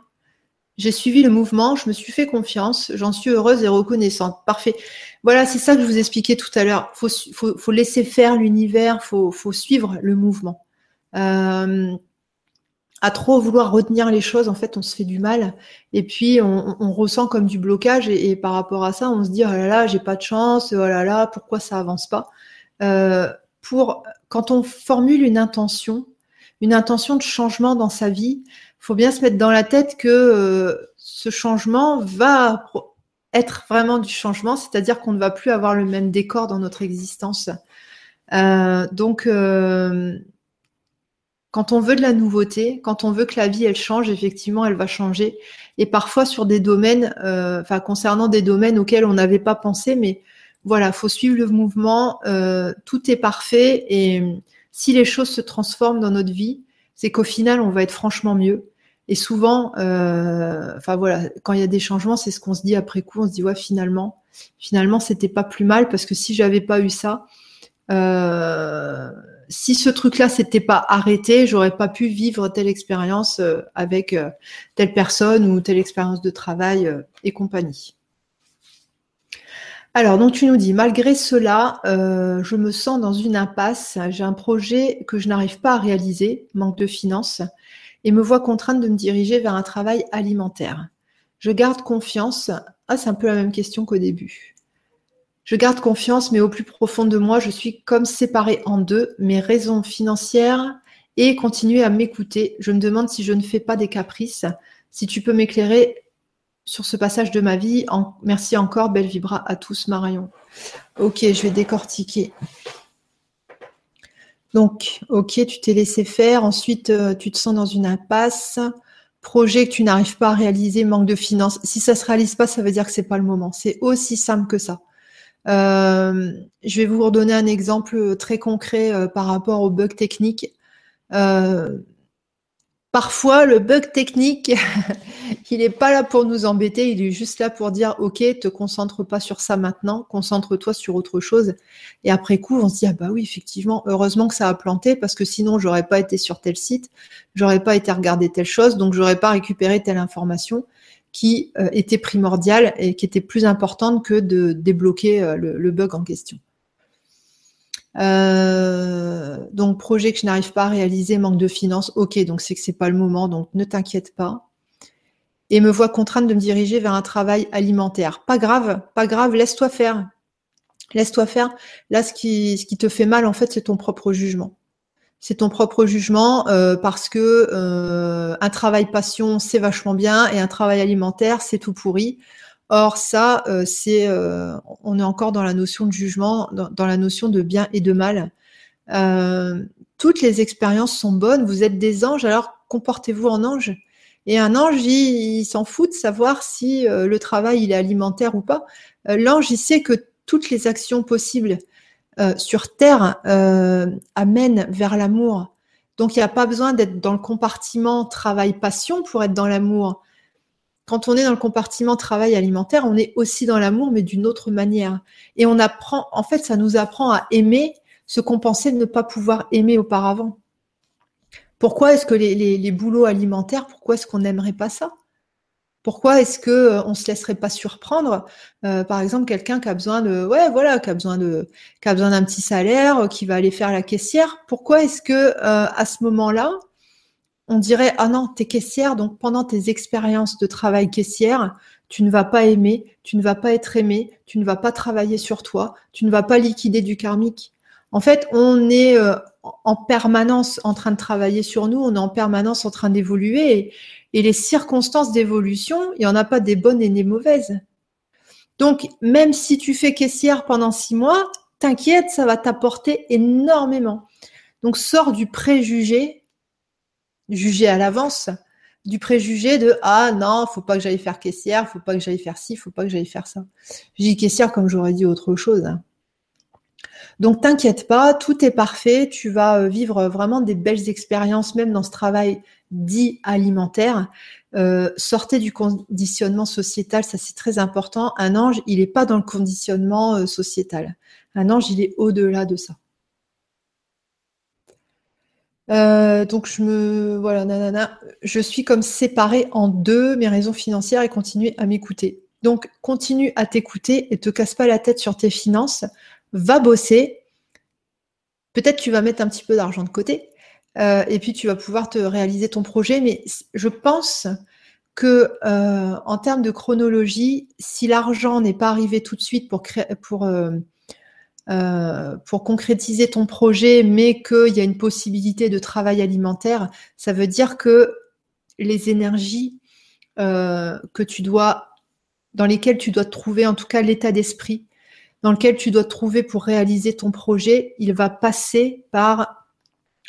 J'ai suivi le mouvement, je me suis fait confiance, j'en suis heureuse et reconnaissante. Parfait. Voilà, c'est ça que je vous expliquais tout à l'heure. Il faut, laisser faire l'univers, il faut, suivre le mouvement. Euh, à trop vouloir retenir les choses, en fait, on se fait du mal. Et puis, on, ressent comme du blocage. Et, par rapport à ça, on se dit, oh là là, j'ai pas de chance, oh là là, pourquoi ça avance pas? Euh, pour, Quand on formule une intention, une intention de changement dans sa vie, faut bien se mettre dans la tête que euh, ce changement va être vraiment du changement, c'est-à-dire qu'on ne va plus avoir le même décor dans notre existence. Euh, donc, euh, quand on veut de la nouveauté, quand on veut que la vie elle change, effectivement, elle va changer. Et parfois sur des domaines, enfin concernant des domaines auxquels on n'avait pas pensé, mais voilà, faut suivre le mouvement. tout est parfait et si les choses se transforment dans notre vie, c'est qu'au final, on va être franchement mieux. Et souvent, euh, voilà, quand il y a des changements, c'est ce qu'on se dit après coup. On se dit ouais, finalement, finalement, c'était pas plus mal parce que si j'avais pas eu ça, euh, si ce truc-là s'était pas arrêté, j'aurais pas pu vivre telle expérience euh, avec telle personne ou telle expérience de travail et compagnie. Alors, donc tu nous dis, malgré cela, je me sens dans une impasse. J'ai un projet que je n'arrive pas à réaliser, manque de finances et me vois contrainte de me diriger vers un travail alimentaire. Je garde confiance. Ah, c'est un peu la même question qu'au début. Je garde confiance, mais au plus profond de moi, je suis comme séparée en deux, mes raisons financières et continuer à m'écouter. Je me demande si je ne fais pas des caprices. Si tu peux m'éclairer sur ce passage de ma vie. Merci encore, belle vibra à tous, Marion. Ok, je vais décortiquer. Donc, ok, tu t'es laissé faire. Ensuite, euh, tu te sens dans une impasse. Projet que tu n'arrives pas à réaliser, manque de finances. Si ça se réalise pas, ça veut dire que c'est pas le moment. C'est aussi simple que ça. Euh, je vais vous redonner un exemple très concret euh, par rapport au bug technique. Parfois, le bug technique, *laughs* il n'est pas là pour nous embêter, il est juste là pour dire, OK, te concentre pas sur ça maintenant, concentre-toi sur autre chose. Et après coup, on se dit, ah bah oui, effectivement, heureusement que ça a planté, parce que sinon, j'aurais pas été sur tel site, j'aurais pas été regarder telle chose, donc j'aurais pas récupéré telle information qui euh, était primordiale et qui était plus importante que de débloquer euh, le bug en question. Euh, donc projet que je n'arrive pas à réaliser, manque de finances. Ok, donc c'est que c'est pas le moment, donc ne t'inquiète pas. Et me vois contrainte de me diriger vers un travail alimentaire. Pas grave, pas grave, laisse-toi faire. Laisse-toi faire. Là, ce qui, ce qui te fait mal, en fait, c'est ton propre jugement. C'est ton propre jugement euh, parce que euh, un travail passion, c'est vachement bien et un travail alimentaire, c'est tout pourri. Or, ça, euh, c'est, euh, on est encore dans la notion de jugement, dans, la notion de bien et de mal. Euh, toutes les expériences sont bonnes. Vous êtes des anges, alors comportez-vous en ange. Et un ange, il, s'en fout de savoir si le travail il est alimentaire ou pas. L'ange, il sait que toutes les actions possibles sur Terre amènent vers l'amour. Donc, il n'y a pas besoin d'être dans le compartiment travail-passion pour être dans l'amour quand on est dans le compartiment travail alimentaire, on est aussi dans l'amour, mais d'une autre manière. Et on apprend, en fait, ça nous apprend à aimer ce qu'on pensait ne pas pouvoir aimer auparavant. Pourquoi est-ce que les, boulots alimentaires, pourquoi est-ce qu'on n'aimerait pas ça? Pourquoi est-ce que euh, on se laisserait pas surprendre euh, Par exemple, quelqu'un qui a besoin de, ouais, voilà, qui a besoin de, qui a besoin d'un petit salaire, euh, qui va aller faire la caissière? Pourquoi est-ce que à ce moment-là, on dirait ah non, t'es caissière, donc pendant tes expériences de travail caissière, tu ne vas pas aimer, tu ne vas pas être aimé, tu ne vas pas travailler sur toi, tu ne vas pas liquider du karmique. En fait, on est euh, en permanence en train de travailler sur nous, on est en permanence en train d'évoluer et, et, les circonstances d'évolution, il n'y en a pas des bonnes et des mauvaises. Donc, même si tu fais caissière pendant six mois, t'inquiète, ça va t'apporter énormément. Donc, sors du préjugé juger à l'avance, du préjugé de ah non, faut pas que j'aille faire caissière, faut pas que j'aille faire ci, faut pas que j'aille faire ça. Je dis caissière comme j'aurais dit autre chose. Donc t'inquiète pas, tout est parfait, tu vas euh, vivre vraiment des belles expériences même dans ce travail dit alimentaire. Euh, sortez du conditionnement sociétal, ça c'est très important. Un ange, il n'est pas dans le conditionnement euh, sociétal. Un ange, il est au-delà de ça. Euh, donc je me voilà nanana, je suis comme séparée en deux mes raisons financières et continuer à m'écouter. Donc continue à t'écouter et te casse pas la tête sur tes finances, va bosser. Peut-être tu vas mettre un petit peu d'argent de côté euh, et puis tu vas pouvoir te réaliser ton projet. Mais je pense que euh, en termes de chronologie, si l'argent n'est pas arrivé tout de suite pour créer pour euh, pour concrétiser ton projet, mais qu'il y a une possibilité de travail alimentaire, ça veut dire que les énergies euh, que tu dois, dans lesquelles tu dois trouver, en tout cas l'état d'esprit dans lequel tu dois trouver pour réaliser ton projet, il va passer par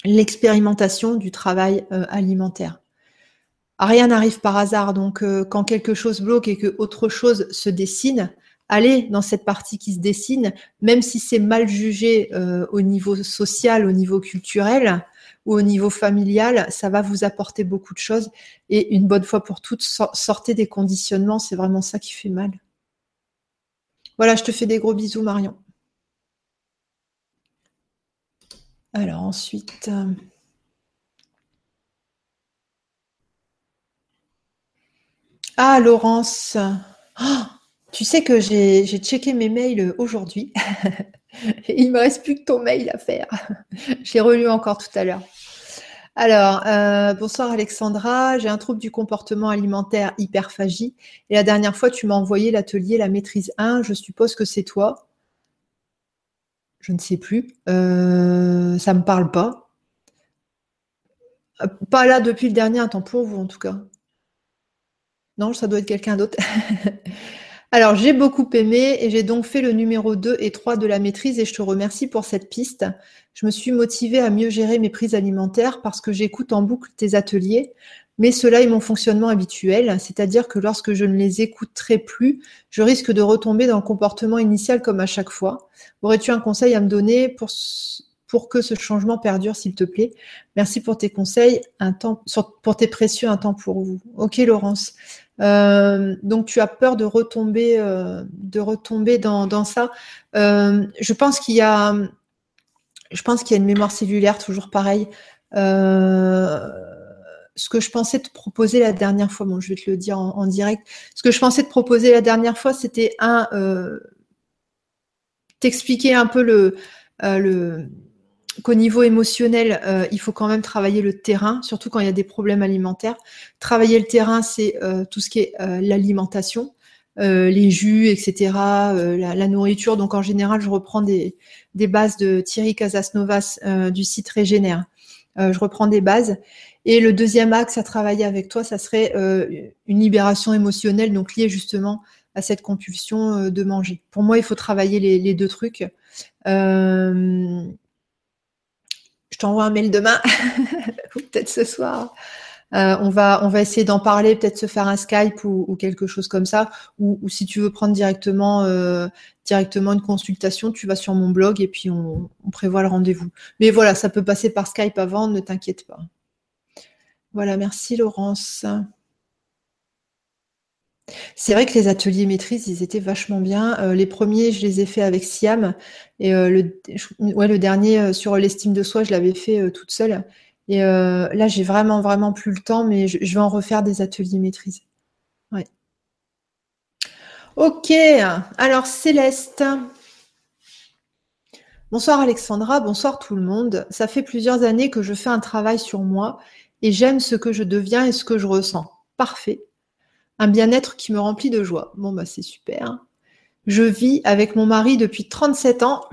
l'expérimentation du travail euh, alimentaire. Rien n'arrive par hasard, donc quand quelque chose bloque et que autre chose se dessine, aller dans cette partie qui se dessine, même si c'est mal jugé euh, au niveau social, au niveau culturel ou au niveau familial, ça va vous apporter beaucoup de choses. Et une bonne fois pour toutes, sortez des conditionnements, c'est vraiment ça qui fait mal. Voilà, je te fais des gros bisous, Marion. Alors ensuite... Euh, ah, Laurence. Oh tu sais que j'ai checké mes mails aujourd'hui. *laughs* Il me reste plus que ton mail à faire. *laughs* J'ai relu encore tout à l'heure. Alors, euh, bonsoir Alexandra. J'ai un trouble du comportement alimentaire hyperphagie. Et la dernière fois, tu m'as envoyé l'atelier La maîtrise 1. Je suppose que c'est toi. Je ne sais plus. Euh, ça ne me parle pas. Euh, pas là depuis le dernier temps pour vous, en tout cas. Non, ça doit être quelqu'un d'autre. *laughs* Alors, j'ai beaucoup aimé et j'ai donc fait le numéro 2 et 3 de la maîtrise et je te remercie pour cette piste. Je me suis motivée à mieux gérer mes prises alimentaires parce que j'écoute en boucle tes ateliers, mais cela est mon fonctionnement habituel, c'est-à-dire que lorsque je ne les écouterai plus, je risque de retomber dans le comportement initial comme à chaque fois. Aurais-tu un conseil à me donner pour, que ce changement perdure, s'il te plaît? Merci pour tes conseils, pour tes précieux, un temps pour vous. Ok, Laurence. Euh, donc tu as peur de retomber, euh, de retomber dans, ça. Euh, je pense qu'il y a, je pense qu'il y a une mémoire cellulaire toujours pareil. ce que je pensais te proposer la dernière fois, bon, je vais te le dire en, direct. Ce que je pensais te proposer la dernière fois, c'était un, t'expliquer un peu le, le qu'au niveau émotionnel, euh, il faut quand même travailler le terrain, surtout quand il y a des problèmes alimentaires. Travailler le terrain, c'est euh, tout ce qui est euh, l'alimentation, les jus, etc., la, nourriture. Donc en général, je reprends des, bases de Thierry Casasnovas du site Régénère. je reprends des bases. Et le deuxième axe à travailler avec toi, ça serait une libération émotionnelle, donc liée justement à cette compulsion de manger. Pour moi, il faut travailler les, deux trucs. Je t'envoie un mail demain, *laughs* ou peut-être ce soir. Euh, on, va, on va essayer d'en parler, peut-être se faire un Skype ou, quelque chose comme ça. Ou, si tu veux prendre directement, euh, directement une consultation, tu vas sur mon blog et puis on, on prévoit le rendez-vous. Mais voilà, ça peut passer par Skype avant, ne t'inquiète pas. Voilà, merci Laurence. C'est vrai que les ateliers maîtrise, ils étaient vachement bien. Euh, les premiers, je les ai faits avec Siam. Et euh, le, dernier euh, sur l'estime de soi, je l'avais fait toute seule. Et là, j'ai vraiment, vraiment plus le temps, mais je, vais en refaire des ateliers maîtrise. Ouais. Ok, alors Céleste. Bonsoir Alexandra, bonsoir tout le monde. Ça fait plusieurs années que je fais un travail sur moi et j'aime ce que je deviens et ce que je ressens. Parfait un bien-être qui me remplit de joie. Bon, bah, c'est super. Je vis avec mon mari depuis 37 ans.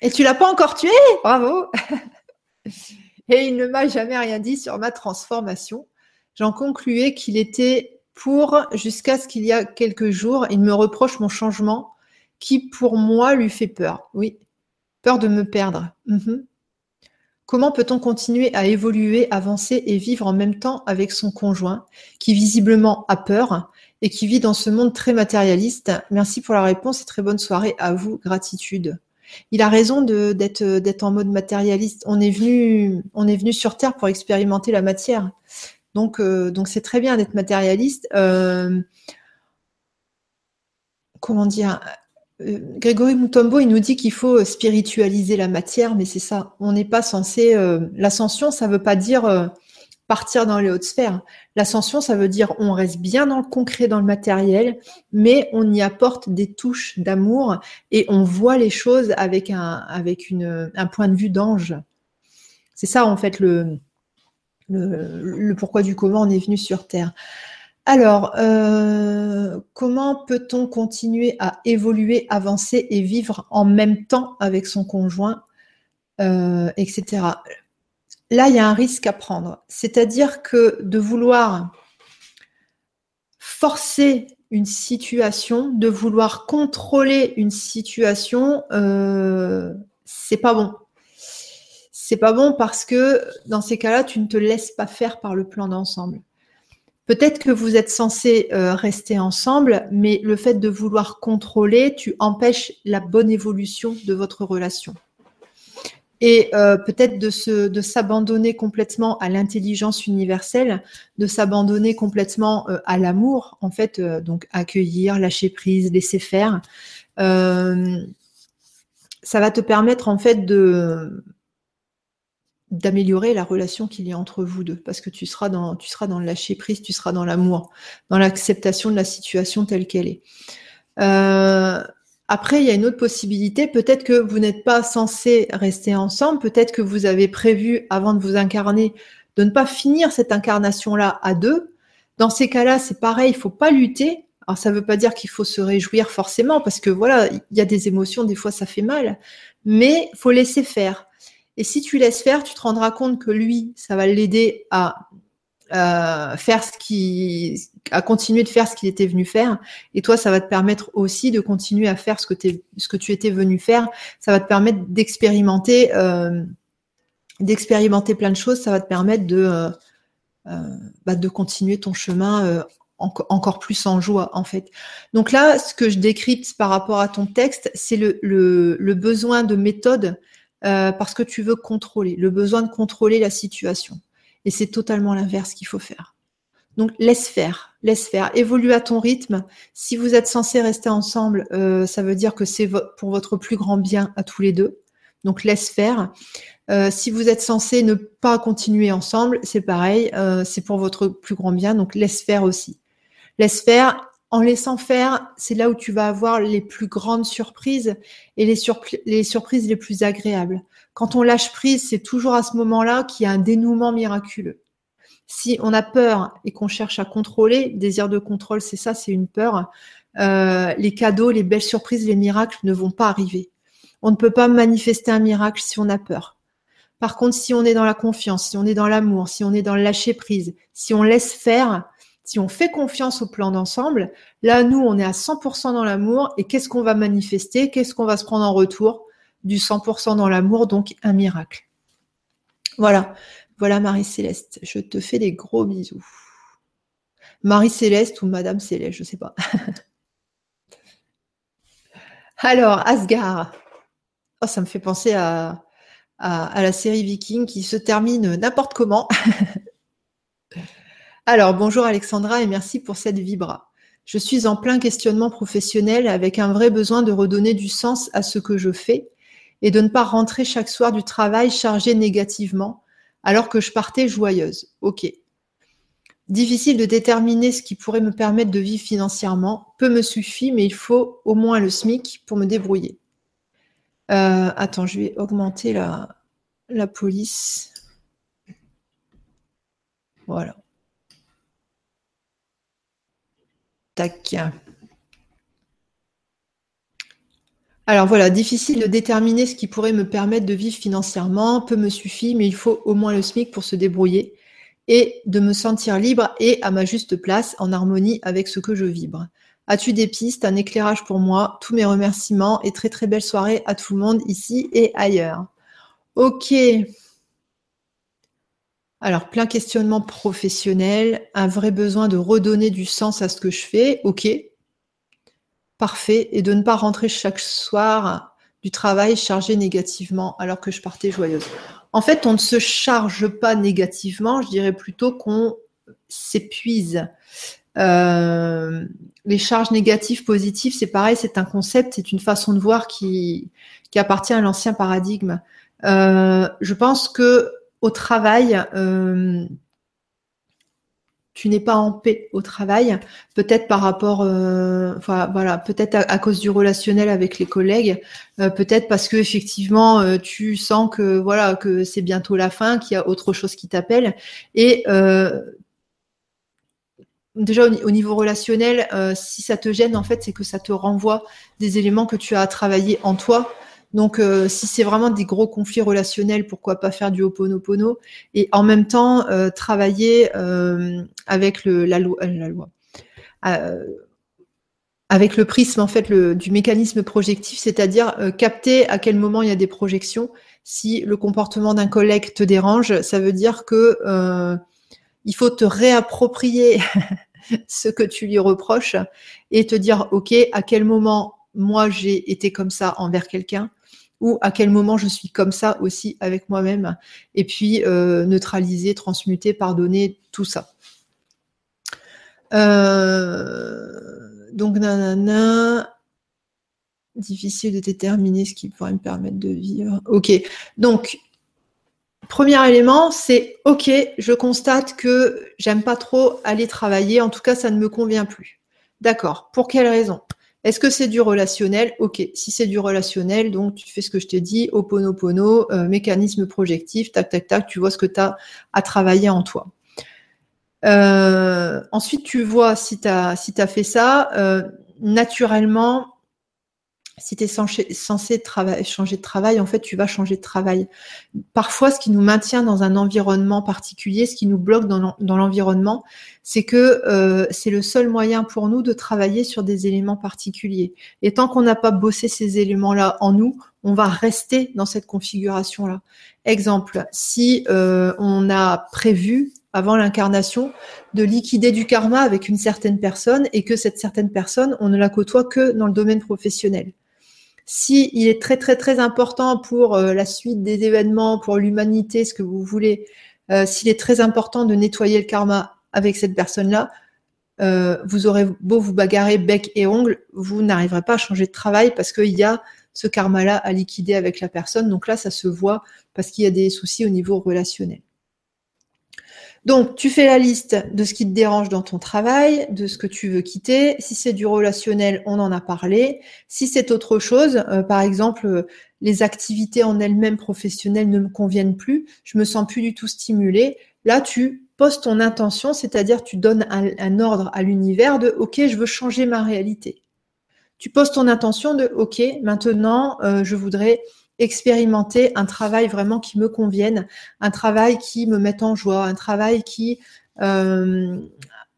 Et tu l'as pas encore tué? Bravo *laughs* Et il ne m'a jamais rien dit sur ma transformation. J'en concluais qu'il était pour jusqu'à ce qu'il y a quelques jours, il me reproche mon changement qui, pour moi, lui fait peur. Oui, peur de me perdre. Mhm. Comment peut-on continuer à évoluer, avancer et vivre en même temps avec son conjoint qui visiblement a peur et qui vit dans ce monde très matérialiste? Merci pour la réponse et très bonne soirée à vous. Gratitude. Il a raison d'être en mode matérialiste. On est venu sur Terre pour expérimenter la matière. Donc euh, c'est très bien d'être matérialiste. Euh, comment dire? Grégory Moutombo, il nous dit qu'il faut euh, spiritualiser la matière, mais c'est ça. On n'est pas censé. Euh, l'ascension, ça ne veut pas dire partir dans les hautes sphères. L'ascension, ça veut dire on reste bien dans le concret, dans le matériel, mais on y apporte des touches d'amour et on voit les choses avec un, point de vue d'ange. C'est ça, en fait, le pourquoi du comment on est venu sur Terre. Alors, euh, comment peut-on continuer à évoluer, avancer et vivre en même temps avec son conjoint, euh, etc. Là, il y a un risque à prendre. C'est-à-dire que de vouloir forcer une situation, de vouloir contrôler une situation, euh, c'est pas bon. C'est pas bon parce que dans ces cas-là, tu ne te laisses pas faire par le plan d'ensemble. Peut-être que vous êtes censé euh, rester ensemble, mais le fait de vouloir contrôler, tu empêches la bonne évolution de votre relation. Et euh, peut-être de, de s'abandonner complètement à l'intelligence universelle, de s'abandonner complètement euh, à l'amour, en fait, donc accueillir, lâcher prise, laisser faire. ça va te permettre en fait de, d'améliorer la relation qu'il y a entre vous deux, parce que tu seras dans, tu le lâcher prise, tu seras dans l'amour, dans l'acceptation de la situation telle qu'elle est. Euh, après, il y a une autre possibilité. Peut-être que vous n'êtes pas censé rester ensemble. Peut-être que vous avez prévu, avant de vous incarner, de ne pas finir cette incarnation-là à deux. Dans ces cas-là, c'est pareil. Il faut pas lutter. Alors, ça ne veut pas dire qu'il faut se réjouir forcément, parce que voilà, il y a des émotions. Des fois, ça fait mal. Mais faut laisser faire. Et si tu laisses faire, tu te rendras compte que lui, ça va l'aider à euh, faire ce qui, à continuer de faire ce qu'il était venu faire. Et toi, ça va te permettre aussi de continuer à faire ce que, tu étais venu faire. Ça va te permettre d'expérimenter, euh, d'expérimenter plein de choses. Ça va te permettre de, euh, bah, continuer ton chemin encore plus en joie, en fait. Donc là, ce que je décrypte par rapport à ton texte, c'est le, besoin de méthode euh, parce que tu veux contrôler, le besoin de contrôler la situation. Et c'est totalement l'inverse qu'il faut faire. Donc laisse faire, laisse faire, évolue à ton rythme. Si vous êtes censé rester ensemble, euh, ça veut dire que c'est pour votre plus grand bien à tous les deux. Donc laisse faire. Euh, si vous êtes censé ne pas continuer ensemble, c'est pareil, c'est pour votre plus grand bien. Donc laisse faire aussi. Laisse faire. En laissant faire, c'est là où tu vas avoir les plus grandes surprises et les, surprises les plus agréables. Quand on lâche prise, c'est toujours à ce moment-là qu'il y a un dénouement miraculeux. Si on a peur et qu'on cherche à contrôler, désir de contrôle, c'est ça, c'est une peur. Euh, les cadeaux, les belles surprises, les miracles ne vont pas arriver. On ne peut pas manifester un miracle si on a peur. Par contre, si on est dans la confiance, si on est dans l'amour, si on est dans le lâcher prise, si on laisse faire, si on fait confiance au plan d'ensemble, là, nous, on est à 100% dans l'amour et qu'est-ce qu'on va manifester? Qu'est-ce qu'on va se prendre en retour? Du 100% dans l'amour, donc un miracle. Voilà, voilà Marie-Céleste. Je te fais des gros bisous. Marie-Céleste ou Madame Céleste, je ne sais pas. *laughs* Alors, Asgard. Oh, ça me fait penser à, à, la série Viking qui se termine n'importe comment. *laughs* Alors, bonjour Alexandra et merci pour cette vibra. Je suis en plein questionnement professionnel avec un vrai besoin de redonner du sens à ce que je fais et de ne pas rentrer chaque soir du travail chargée négativement alors que je partais joyeuse. Ok. Difficile de déterminer ce qui pourrait me permettre de vivre financièrement. Peu me suffit, mais il faut au moins le SMIC pour me débrouiller. Euh, attends, je vais augmenter la police. Voilà. Tac. Alors voilà, difficile de déterminer ce qui pourrait me permettre de vivre financièrement, peu me suffit, mais il faut au moins le SMIC pour se débrouiller et de me sentir libre et à ma juste place, en harmonie avec ce que je vibre. As-tu des pistes, un éclairage pour moi? Tous mes remerciements et très très belle soirée à tout le monde ici et ailleurs. Ok. Alors, plein questionnement professionnel, un vrai besoin de redonner du sens à ce que je fais. Ok, parfait et de ne pas rentrer chaque soir du travail chargé négativement alors que je partais joyeuse. En fait, on ne se charge pas négativement, je dirais plutôt qu'on s'épuise. Euh, les charges négatives, positives, c'est pareil, c'est un concept, c'est une façon de voir qui, qui appartient à l'ancien paradigme. Euh, je pense que au travail, euh, tu n'es pas en paix au travail, peut-être par rapport, euh, voilà, peut-être à, cause du relationnel avec les collègues, euh, peut-être parce que effectivement tu sens que voilà que c'est bientôt la fin, qu'il y a autre chose qui t'appelle. Et déjà au, niveau relationnel, si ça te gêne en fait, c'est que ça te renvoie des éléments que tu as à travailler en toi donc, euh, si c'est vraiment des gros conflits relationnels, pourquoi pas faire du Ho'oponopono et en même temps euh, travailler euh, avec le, la, loi, avec le prisme en fait du mécanisme projectif, c'est-à-dire capter à quel moment il y a des projections. Si le comportement d'un collègue te dérange, ça veut dire que il faut te réapproprier *laughs* ce que tu lui reproches et te dire ok à quel moment moi j'ai été comme ça envers quelqu'un ou à quel moment je suis comme ça aussi avec moi-même, et puis euh, neutraliser, transmuter, pardonner, tout ça. Euh, donc, nanana, difficile de déterminer ce qui pourrait me permettre de vivre. Ok, donc, premier élément, c'est ok, je constate que j'aime pas trop aller travailler, en tout cas, ça ne me convient plus. D'accord, pour quelle raison? Est-ce que c'est du relationnel? Ok, si c'est du relationnel, donc tu fais ce que je t'ai dit, oponopono, euh, mécanisme projectif, tac, tac, tac, tu vois ce que tu as à travailler en toi. Euh, ensuite, tu vois si tu as, fait ça, euh, naturellement, si tu es censé, changer de travail, en fait, tu vas changer de travail. Parfois, ce qui nous maintient dans un environnement particulier, ce qui nous bloque dans l'environnement, c'est que euh, c'est le seul moyen pour nous de travailler sur des éléments particuliers. Et tant qu'on n'a pas bossé ces éléments-là en nous, on va rester dans cette configuration-là. Exemple, si euh, on a prévu avant l'incarnation de liquider du karma avec une certaine personne et que cette certaine personne, on ne la côtoie que dans le domaine professionnel. Si il est très très très important pour euh, la suite des événements, pour l'humanité, ce que vous voulez, s'il est très important de nettoyer le karma avec cette personne-là, euh, vous aurez beau vous bagarrer bec et ongle, vous n'arriverez pas à changer de travail parce qu'il y a ce karma-là à liquider avec la personne. Donc là, ça se voit parce qu'il y a des soucis au niveau relationnel. Donc, tu fais la liste de ce qui te dérange dans ton travail, de ce que tu veux quitter. Si c'est du relationnel, on en a parlé. Si c'est autre chose, euh, par exemple, euh, les activités en elles-mêmes professionnelles ne me conviennent plus, je me sens plus du tout stimulée. Là, tu poses ton intention, c'est-à-dire tu donnes un, ordre à l'univers de OK, je veux changer ma réalité. Tu poses ton intention de OK, maintenant, euh, je voudrais expérimenter un travail vraiment qui me convienne, un travail qui me mette en joie, un travail qui, euh,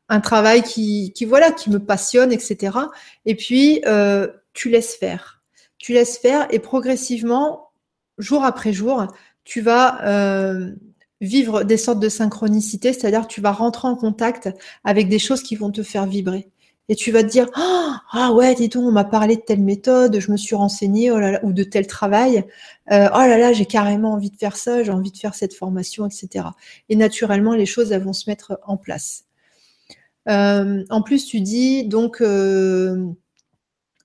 un travail qui, voilà, qui me passionne, etc. Et puis euh, tu laisses faire, tu laisses faire et progressivement, jour après jour, tu vas vivre des sortes de synchronicité, c'est-à-dire tu vas rentrer en contact avec des choses qui vont te faire vibrer. Et tu vas te dire ah, ah ouais, dis donc, on m'a parlé de telle méthode, je me suis renseignée, oh ou de tel travail. Euh, oh là là, j'ai carrément envie de faire ça, j'ai envie de faire cette formation, etc. Et naturellement, les choses elles vont se mettre en place. Euh, en plus, tu dis donc euh,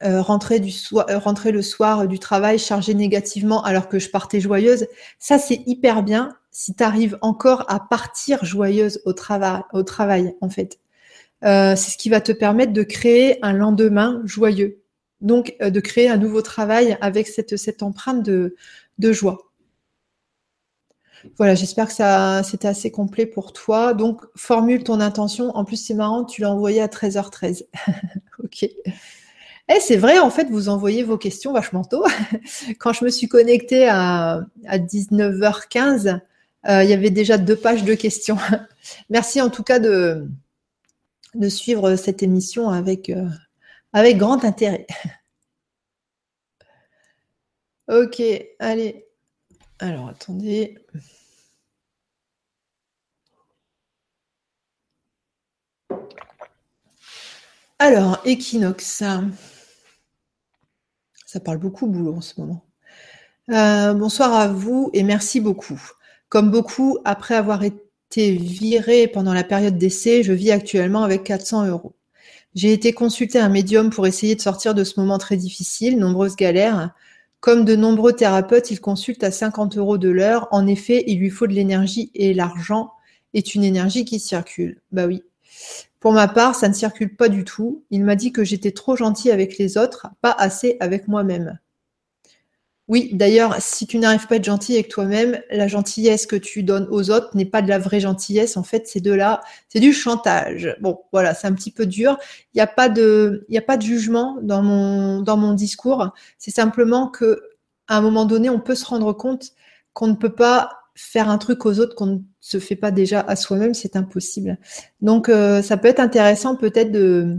rentrer, du rentrer le soir du travail chargée négativement alors que je partais joyeuse. Ça, c'est hyper bien si tu arrives encore à partir joyeuse au, travail, au travail, en fait. Euh, c'est ce qui va te permettre de créer un lendemain joyeux. Donc, euh, de créer un nouveau travail avec cette, empreinte de, joie. Voilà, j'espère que ça c'était assez complet pour toi. Donc, formule ton intention. En plus, c'est marrant, tu l'as envoyé à 13h13. *laughs* ok. Eh, c'est vrai, en fait, vous envoyez vos questions vachement tôt. *laughs* Quand je me suis connectée à 19h15, euh, il y avait déjà deux pages de questions. *laughs* Merci en tout cas de, suivre cette émission avec, euh, avec grand intérêt. *laughs* ok, allez. Alors, attendez. Alors, équinoxe. Ça parle beaucoup boulot en ce moment. Euh, bonsoir à vous et merci beaucoup. Comme beaucoup, après avoir été virée pendant la période d'essai, je vis actuellement avec 400 euros. J'ai été consulter un médium pour essayer de sortir de ce moment très difficile, nombreuses galères. Comme de nombreux thérapeutes, il consulte à 50 euros de l'heure. En effet, il lui faut de l'énergie et l'argent est une énergie qui circule. Bah oui. Pour ma part, ça ne circule pas du tout. Il m'a dit que j'étais trop gentille avec les autres, pas assez avec moi-même. Oui, d'ailleurs, si tu n'arrives pas à être gentil avec toi-même, la gentillesse que tu donnes aux autres n'est pas de la vraie gentillesse. En fait, c'est de là, c'est du chantage. Bon, voilà, c'est un petit peu dur. Il n'y a pas de, jugement dans mon, discours. C'est simplement que, un moment donné, on peut se rendre compte qu'on ne peut pas faire un truc aux autres qu'on ne se fait pas déjà à soi-même. C'est impossible. Donc, euh, ça peut être intéressant peut-être de,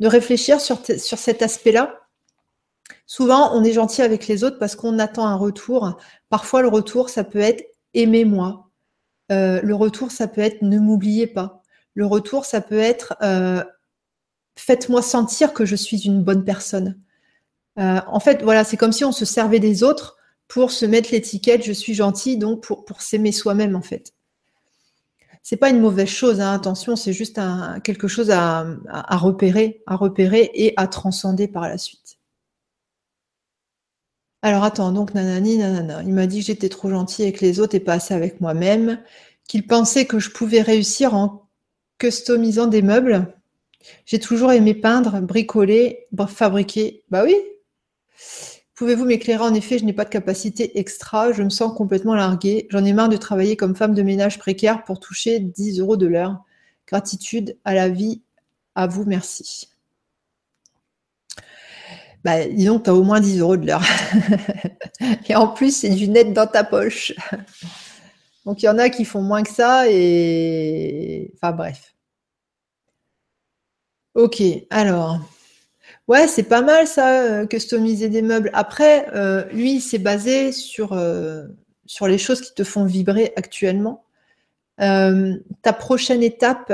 réfléchir sur cet aspect-là Souvent, on est gentil avec les autres parce qu'on attend un retour. Parfois, le retour, ça peut être aimez-moi. Euh, le retour, ça peut être ne m'oubliez pas. Le retour, ça peut être euh, faites-moi sentir que je suis une bonne personne. Euh, en fait, voilà, c'est comme si on se servait des autres pour se mettre l'étiquette je suis gentil, donc pour, s'aimer soi-même, en fait. C'est pas une mauvaise chose, hein, attention, c'est juste quelque chose à repérer, à repérer et à transcender par la suite. Alors attends, donc nanani, nanana. Il m'a dit que j'étais trop gentille avec les autres et pas assez avec moi-même, qu'il pensait que je pouvais réussir en customisant des meubles. J'ai toujours aimé peindre, bricoler, fabriquer. Bah oui. Pouvez-vous m'éclairer? En effet, je n'ai pas de capacité extra, je me sens complètement larguée. J'en ai marre de travailler comme femme de ménage précaire pour toucher 10 euros de l'heure. Gratitude à la vie, à vous, merci. Bah, disons que tu as au moins 10 euros de l'heure. *laughs* et en plus, c'est du net dans ta poche. Donc, il y en a qui font moins que ça et. Enfin, bref. Ok, alors. Ouais, c'est pas mal ça, euh, customiser des meubles. Après, euh, lui, c'est basé sur, euh, sur les choses qui te font vibrer actuellement. ta prochaine étape,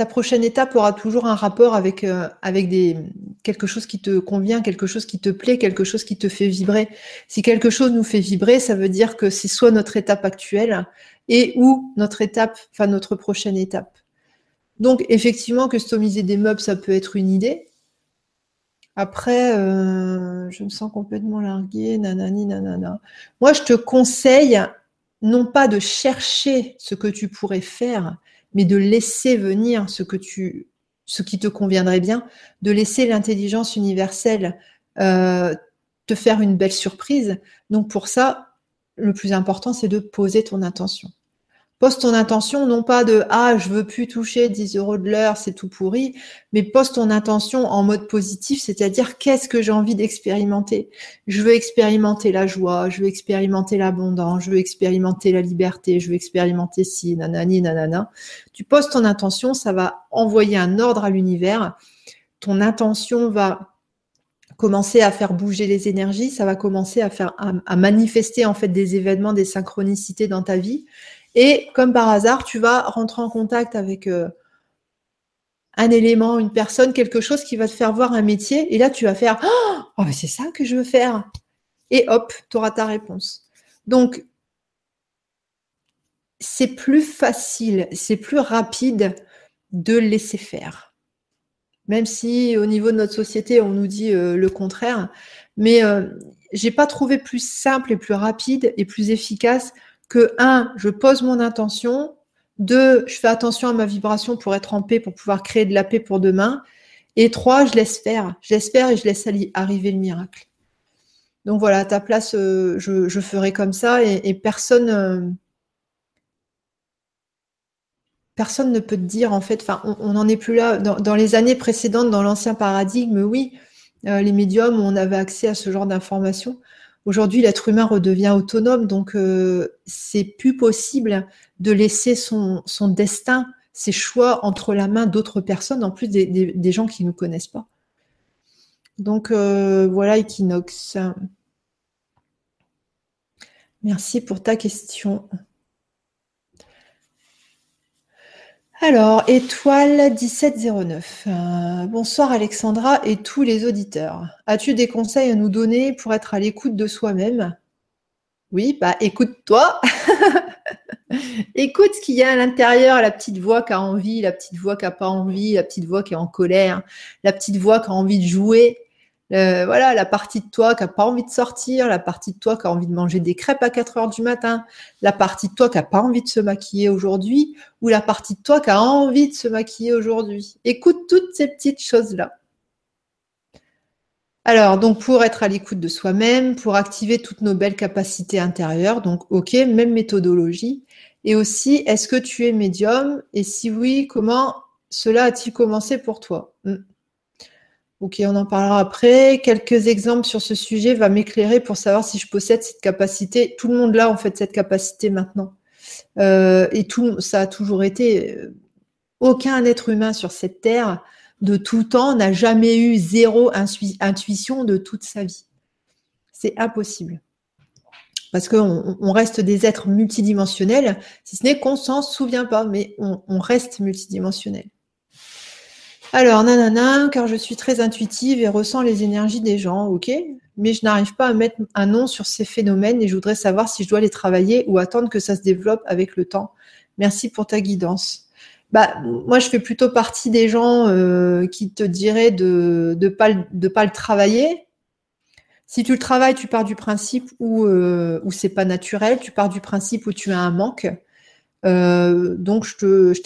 ta prochaine étape aura toujours un rapport avec, avec des, quelque chose qui te convient, quelque chose qui te plaît, quelque chose qui te fait vibrer. Si quelque chose nous fait vibrer, ça veut dire que c'est soit notre étape actuelle et ou notre étape, enfin notre prochaine étape. Donc, effectivement, customiser des meubles, ça peut être une idée. Après, euh, je me sens complètement larguée, nanani, nanana. Moi, je te conseille non pas de chercher ce que tu pourrais faire, mais de laisser venir ce que tu, ce qui te conviendrait bien, de laisser l'intelligence universelle euh, te faire une belle surprise. Donc pour ça, le plus important, c'est de poser ton intention. Pose ton intention, non pas de Ah, je veux plus toucher 10 euros de l'heure, c'est tout pourri, mais pose ton intention en mode positif, c'est-à-dire qu'est-ce que j'ai envie d'expérimenter? Je veux expérimenter la joie, je veux expérimenter l'abondance, je veux expérimenter la liberté, je veux expérimenter si, nanani, nanana. Tu poses ton intention, ça va envoyer un ordre à l'univers. Ton intention va commencer à faire bouger les énergies, ça va commencer à faire à manifester en fait des événements, des synchronicités dans ta vie et comme par hasard, tu vas rentrer en contact avec euh, un élément, une personne, quelque chose qui va te faire voir un métier. Et là, tu vas faire Oh, c'est ça que je veux faire. Et hop, tu auras ta réponse. Donc, c'est plus facile, c'est plus rapide de laisser faire. Même si au niveau de notre société, on nous dit euh, le contraire. Mais euh, j'ai pas trouvé plus simple et plus rapide et plus efficace que, un, je pose mon intention, deux, je fais attention à ma vibration pour être en paix, pour pouvoir créer de la paix pour demain, et trois, je laisse faire, je et je laisse arriver le miracle. Donc voilà, à ta place, euh, je, ferai comme ça et, personne, euh, personne ne peut te dire en fait, on n'en est plus là. Dans, les années précédentes, dans l'ancien paradigme, oui, euh, les médiums, on avait accès à ce genre d'informations. Aujourd'hui, l'être humain redevient autonome, donc euh, c'est plus possible de laisser son, destin, ses choix entre la main d'autres personnes, en plus des, gens qui ne nous connaissent pas. Donc euh, voilà, Equinox. Merci pour ta question. Alors, étoile 1709. Euh, bonsoir Alexandra et tous les auditeurs. As-tu des conseils à nous donner pour être à l'écoute de soi-même? Oui, bah écoute-toi. *laughs* écoute ce qu'il y a à l'intérieur, la petite voix qui a envie, la petite voix qui n'a pas envie, la petite voix qui est en colère, la petite voix qui a envie de jouer, euh, voilà, la partie de toi qui n'a pas envie de sortir, la partie de toi qui a envie de manger des crêpes à 4 heures du matin, la partie de toi qui n'a pas envie de se maquiller aujourd'hui, ou la partie de toi qui a envie de se maquiller aujourd'hui. Écoute toutes ces petites choses-là. Alors, donc pour être à l'écoute de soi-même, pour activer toutes nos belles capacités intérieures, donc ok, même méthodologie. Et aussi, est-ce que tu es médium Et si oui, comment cela a-t-il commencé pour toi? Ok, on en parlera après. Quelques exemples sur ce sujet va m'éclairer pour savoir si je possède cette capacité. Tout le monde l'a en fait cette capacité maintenant. Euh, et tout, ça a toujours été. Euh, aucun être humain sur cette terre de tout temps n'a jamais eu zéro intuition de toute sa vie. C'est impossible. Parce qu'on reste des êtres multidimensionnels, si ce n'est qu'on s'en souvient pas, mais on reste multidimensionnel. Alors, nanana, car je suis très intuitive et ressens les énergies des gens, ok, mais je n'arrive pas à mettre un nom sur ces phénomènes et je voudrais savoir si je dois les travailler ou attendre que ça se développe avec le temps. Merci pour ta guidance. Bah, moi, je fais plutôt partie des gens euh, qui te diraient de ne pas, de pas le travailler. Si tu le travailles, tu pars du principe où, euh, où c'est pas naturel, tu pars du principe où tu as un manque. Euh, donc, je te, je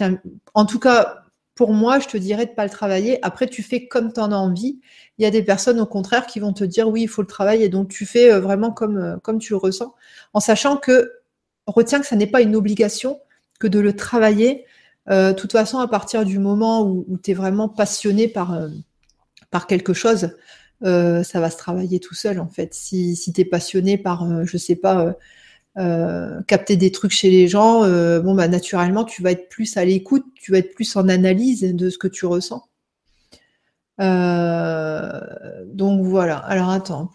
en tout cas, pour moi, je te dirais de ne pas le travailler. Après, tu fais comme tu en as envie. Il y a des personnes, au contraire, qui vont te dire oui, il faut le travailler. Donc, tu fais euh, vraiment comme, euh, comme tu le ressens, en sachant que, retiens que ça n'est pas une obligation que de le travailler. Euh, de toute façon, à partir du moment où, tu es vraiment passionné par, quelque chose, ça va se travailler tout seul en fait. Si, si tu es passionné par, je sais pas, euh, capter des trucs chez les gens, bon bah naturellement tu vas être plus à l'écoute, tu vas être plus en analyse de ce que tu ressens. donc voilà. Alors attends,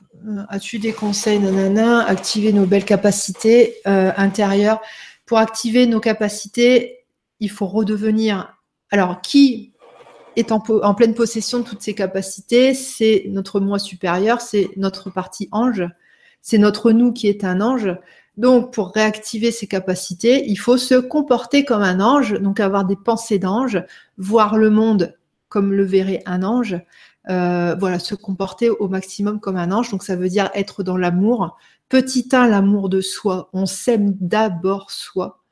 as-tu des conseils, nanana, activer nos belles capacités intérieures Pour activer nos capacités, il faut redevenir. Alors qui est en, pleine possession de toutes ses capacités, c'est notre moi supérieur, c'est notre partie ange, c'est notre nous qui est un ange. Donc, pour réactiver ses capacités, il faut se comporter comme un ange, donc avoir des pensées d'ange, voir le monde comme le verrait un ange. Euh, voilà, se comporter au maximum comme un ange. Donc, ça veut dire être dans l'amour. Petit 1, l'amour de soi. On s'aime d'abord soi.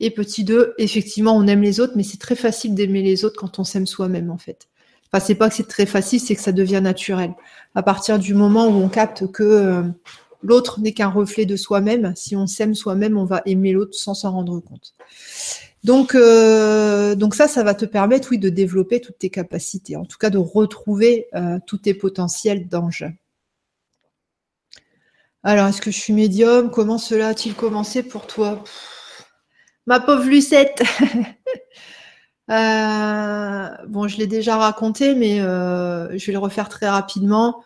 Et petit 2, effectivement, on aime les autres, mais c'est très facile d'aimer les autres quand on s'aime soi-même, en fait. Enfin, c'est pas que c'est très facile, c'est que ça devient naturel. À partir du moment où on capte que euh, l'autre n'est qu'un reflet de soi-même, si on s'aime soi-même, on va aimer l'autre sans s'en rendre compte. Donc, euh, ça, ça va te permettre, oui, de développer toutes tes capacités, en tout cas de retrouver euh, tous tes potentiels d'ange. Alors, est-ce que je suis médium? Comment cela a-t-il commencé pour toi? Ma pauvre Lucette. *laughs* Euh, bon, je l'ai déjà raconté, mais je vais le refaire très rapidement.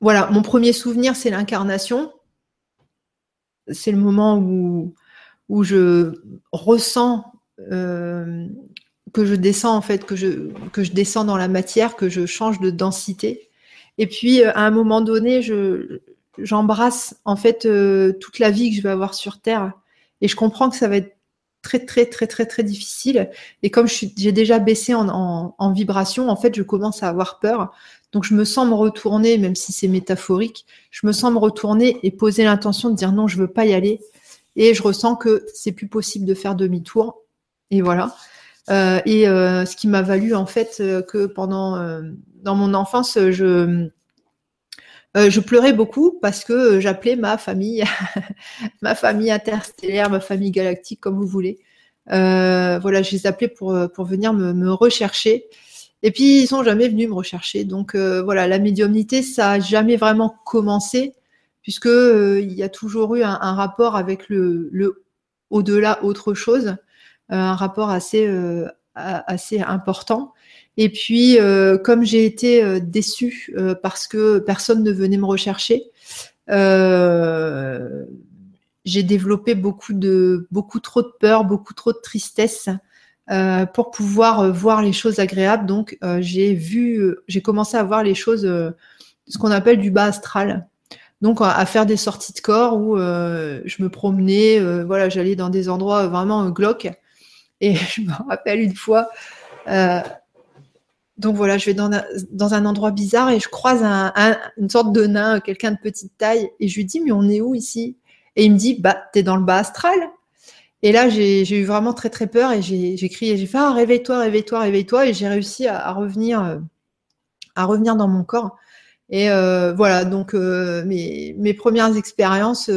Voilà, mon premier souvenir, c'est l'incarnation. C'est le moment où, où je ressens que je descends, en fait, que je, que je descends dans la matière, que je change de densité. Et puis, à un moment donné, je, j'embrasse en fait euh, toute la vie que je vais avoir sur Terre. Et je comprends que ça va être très très très très très difficile. Et comme j'ai déjà baissé en, en, vibration, en fait, je commence à avoir peur. Donc je me sens me retourner, même si c'est métaphorique, je me sens me retourner et poser l'intention de dire non, je veux pas y aller. Et je ressens que c'est plus possible de faire demi-tour. Et voilà. Euh, et euh, ce qui m'a valu en fait que pendant dans mon enfance, je euh, je pleurais beaucoup parce que euh, j'appelais ma famille, *laughs* ma famille interstellaire, ma famille galactique, comme vous voulez. Euh, voilà, je les appelais pour, pour venir me, rechercher. Et puis, ils sont jamais venus me rechercher. Donc, voilà, la médiumnité, ça a jamais vraiment commencé, puisque il y a toujours eu un, rapport avec le, au-delà, autre chose, un rapport assez, assez important. Et puis, euh, comme j'ai été euh, déçue euh, parce que personne ne venait me rechercher, j'ai développé beaucoup de beaucoup trop de peur, beaucoup trop de tristesse pour pouvoir voir les choses agréables. Donc, j'ai vu, j'ai commencé à voir les choses, ce qu'on appelle du bas astral. Donc, à faire des sorties de corps où je me promenais, voilà, j'allais dans des endroits vraiment glauques. Et *laughs* je me rappelle une fois, donc voilà, je vais dans un, endroit bizarre et je croise une sorte de nain, quelqu'un de petite taille, et je lui dis, mais on est où ici? Et il me dit, bah, t'es dans le bas astral. Et là, j'ai eu vraiment très très peur et j'ai crié, j'ai fait, ah, réveille-toi, réveille-toi, réveille-toi, et j'ai réussi à, revenir, euh, à revenir dans mon corps. Et euh, voilà, donc euh, mes, mes, premières expériences,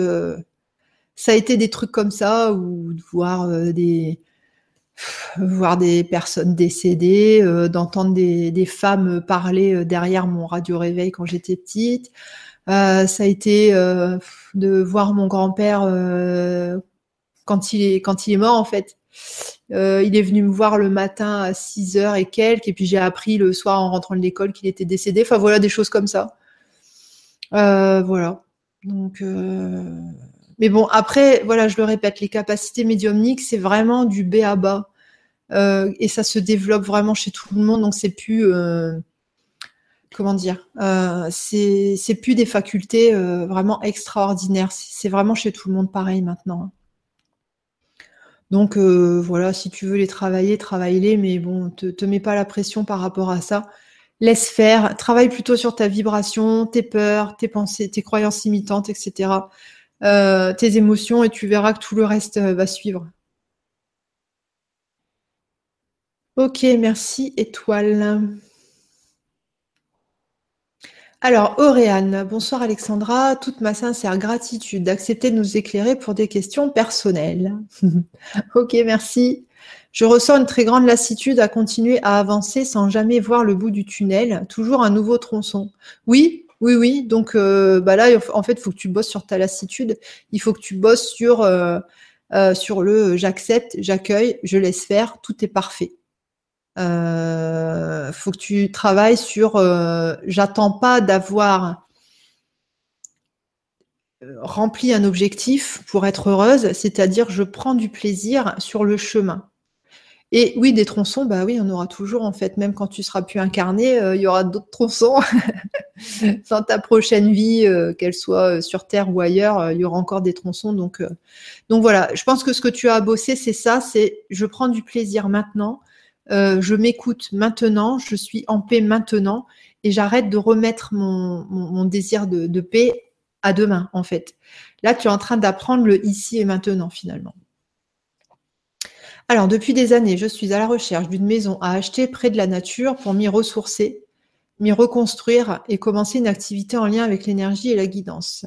ça a été des trucs comme ça, ou de voir des voir des personnes décédées, d'entendre des, femmes parler derrière mon radio réveil quand j'étais petite. Ça a été de voir mon grand-père quand il est mort en fait. il est venu me voir le matin à 6 heures et quelques, et puis j'ai appris le soir en rentrant de l'école qu'il était décédé. Enfin voilà des choses comme ça. voilà. Donc mais bon, après, voilà, je le répète, les capacités médiumniques, c'est vraiment du B à bas. Euh, et ça se développe vraiment chez tout le monde, donc c'est plus. Euh, comment dire euh, C'est plus des facultés vraiment extraordinaires. C'est vraiment chez tout le monde pareil maintenant. Donc voilà, si tu veux les travailler, travaille-les, mais bon, te, te mets pas la pression par rapport à ça. Laisse faire, travaille plutôt sur ta vibration, tes peurs, tes pensées, tes croyances imitantes, etc. tes émotions, et tu verras que tout le reste va suivre. Ok, merci étoile. Alors, Auréane, bonsoir Alexandra, toute ma sincère gratitude d'accepter de nous éclairer pour des questions personnelles. *laughs* ok, merci. Je ressens une très grande lassitude à continuer à avancer sans jamais voir le bout du tunnel. Toujours un nouveau tronçon. Oui, oui, oui. Donc euh, bah là, en fait, il faut que tu bosses sur ta lassitude. Il faut que tu bosses sur, euh, euh, sur le j'accepte, j'accueille, je laisse faire, tout est parfait. Il faut que tu travailles sur j'attends pas d'avoir rempli un objectif pour être heureuse, c'est-à-dire je prends du plaisir sur le chemin. Et oui, des tronçons, bah oui, on aura toujours en fait, même quand tu seras plus incarné, euh, il y aura d'autres tronçons. *laughs* Dans ta prochaine vie, euh, qu'elle soit euh, sur Terre ou ailleurs, il y aura encore des tronçons. Donc, donc voilà, je pense que ce que tu as à bosser, c'est ça, c'est je prends du plaisir maintenant, je m'écoute maintenant, je suis en paix maintenant, et j'arrête de remettre mon, désir de paix à demain, en fait. Là, tu es en train d'apprendre le ici et maintenant, finalement. Alors, depuis des années, je suis à la recherche d'une maison à acheter près de la nature pour m'y ressourcer, m'y reconstruire et commencer une activité en lien avec l'énergie et la guidance.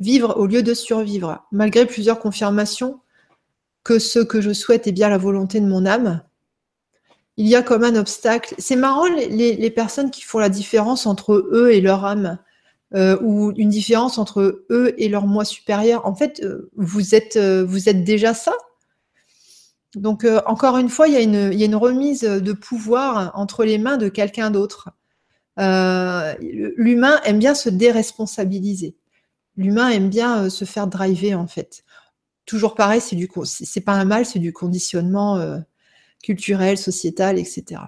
Vivre au lieu de survivre, malgré plusieurs confirmations que ce que je souhaite est bien la volonté de mon âme. Il y a comme un obstacle. C'est marrant les, personnes qui font la différence entre eux et leur âme, euh, ou une différence entre eux et leur moi supérieur. En fait, euh, vous êtes, euh, vous êtes déjà ça donc, encore une fois, il y, a une, remise de pouvoir entre les mains de quelqu'un d'autre. L'humain aime bien se déresponsabiliser. L'humain aime bien se faire driver, en fait. Toujours pareil, c'est du c'est pas un mal, c'est du conditionnement culturel, sociétal, etc.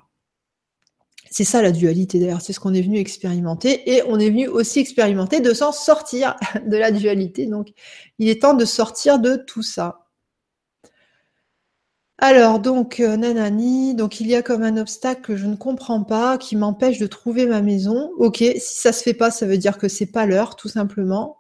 C'est ça la dualité d'ailleurs, c'est ce qu'on est venu expérimenter et on est venu aussi expérimenter de s'en sortir *laughs* de la dualité. Donc il est temps de sortir de tout ça. Alors, donc, euh, nanani, donc il y a comme un obstacle que je ne comprends pas, qui m'empêche de trouver ma maison. Ok, si ça se fait pas, ça veut dire que c'est pas l'heure, tout simplement.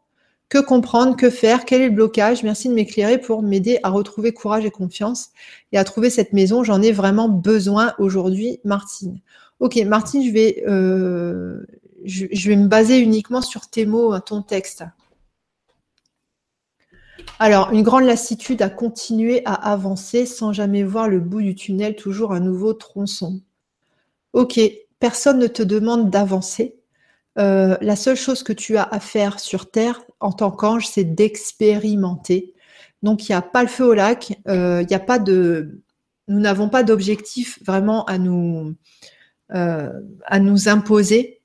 Que comprendre, que faire, quel est le blocage? Merci de m'éclairer pour m'aider à retrouver courage et confiance et à trouver cette maison. J'en ai vraiment besoin aujourd'hui, Martine. Ok, Martine, je vais, euh, je vais me baser uniquement sur tes mots, ton texte. Alors, une grande lassitude à continuer à avancer sans jamais voir le bout du tunnel, toujours un nouveau tronçon. Ok, personne ne te demande d'avancer. Euh, la seule chose que tu as à faire sur Terre en tant qu'ange, c'est d'expérimenter. Donc, il n'y a pas le feu au lac, euh, il n'y a pas de. Nous n'avons pas d'objectif vraiment à nous, euh, à nous imposer.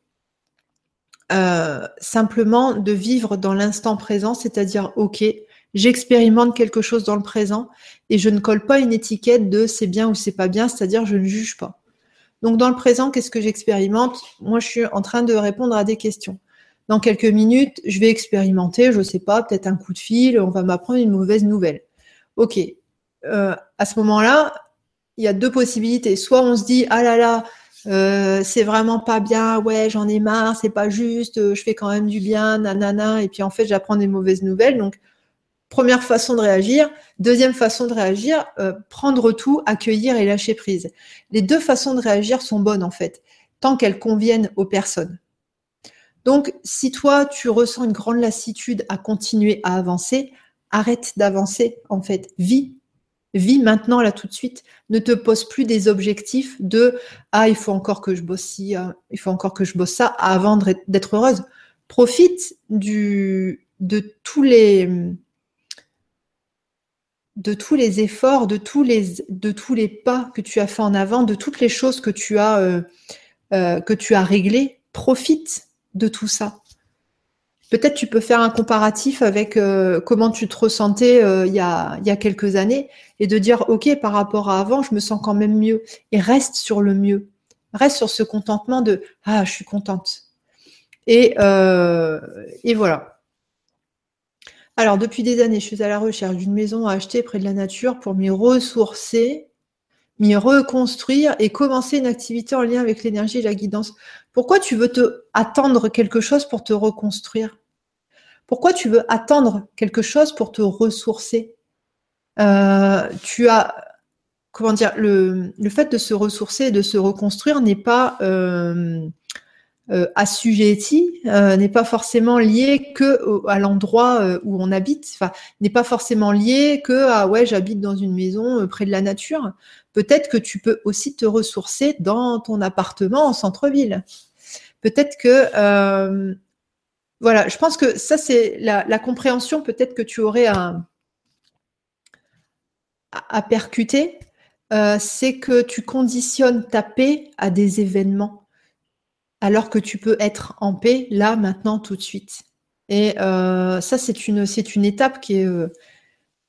simplement de vivre dans l'instant présent, c'est-à-dire, OK, j'expérimente quelque chose dans le présent et je ne colle pas une étiquette de c'est bien ou c'est pas bien, c'est-à-dire je ne juge pas. Donc dans le présent, qu'est-ce que j'expérimente? Moi, je suis en train de répondre à des questions. Dans quelques minutes, je vais expérimenter, je ne sais pas, peut-être un coup de fil, on va m'apprendre une mauvaise nouvelle. Ok. Euh, à ce moment-là, il y a deux possibilités. Soit on se dit ah là là, euh, c'est vraiment pas bien, ouais, j'en ai marre, c'est pas juste, je fais quand même du bien, nanana, et puis en fait j'apprends des mauvaises nouvelles. Donc Première façon de réagir. Deuxième façon de réagir, euh, prendre tout, accueillir et lâcher prise. Les deux façons de réagir sont bonnes en fait, tant qu'elles conviennent aux personnes. Donc, si toi, tu ressens une grande lassitude à continuer à avancer, arrête d'avancer en fait. Vis. Vis maintenant, là, tout de suite. Ne te pose plus des objectifs de Ah, il faut encore que je bosse ci, hein, il faut encore que je bosse ça avant d'être heureuse. Profite de tous les de tous les efforts, de tous les, pas que tu as fait en avant, de toutes les choses que tu as, euh, euh, réglées. Profite de tout ça. Peut-être tu peux faire un comparatif avec euh, comment tu te ressentais il, y a, quelques années et de dire, OK, par rapport à avant, je me sens quand même mieux. Et reste sur le mieux. Reste sur ce contentement de, ah, je suis contente. Et voilà. Alors, depuis des années, je suis à la recherche d'une maison à acheter près de la nature pour m'y ressourcer, m'y reconstruire et commencer une activité en lien avec l'énergie et la guidance. Pourquoi tu veux te attendre quelque chose pour te reconstruire? Pourquoi tu veux attendre quelque chose pour te ressourcer? Euh, Tu as, comment dire, le, fait de se ressourcer et de se reconstruire n'est pas, euh, euh, assujetti euh, n'est pas forcément lié que à l'endroit euh, où on habite. N'est pas forcément lié que à ouais, j'habite dans une maison près de la nature. Peut-être que tu peux aussi te ressourcer dans ton appartement en centre-ville. Peut-être que voilà, je pense que ça c'est la, compréhension peut-être que tu aurais à, percuter, c'est que tu conditionnes ta paix à des événements alors que tu peux être en paix là, maintenant, tout de suite. Et euh, ça, c'est une, étape qui est, euh,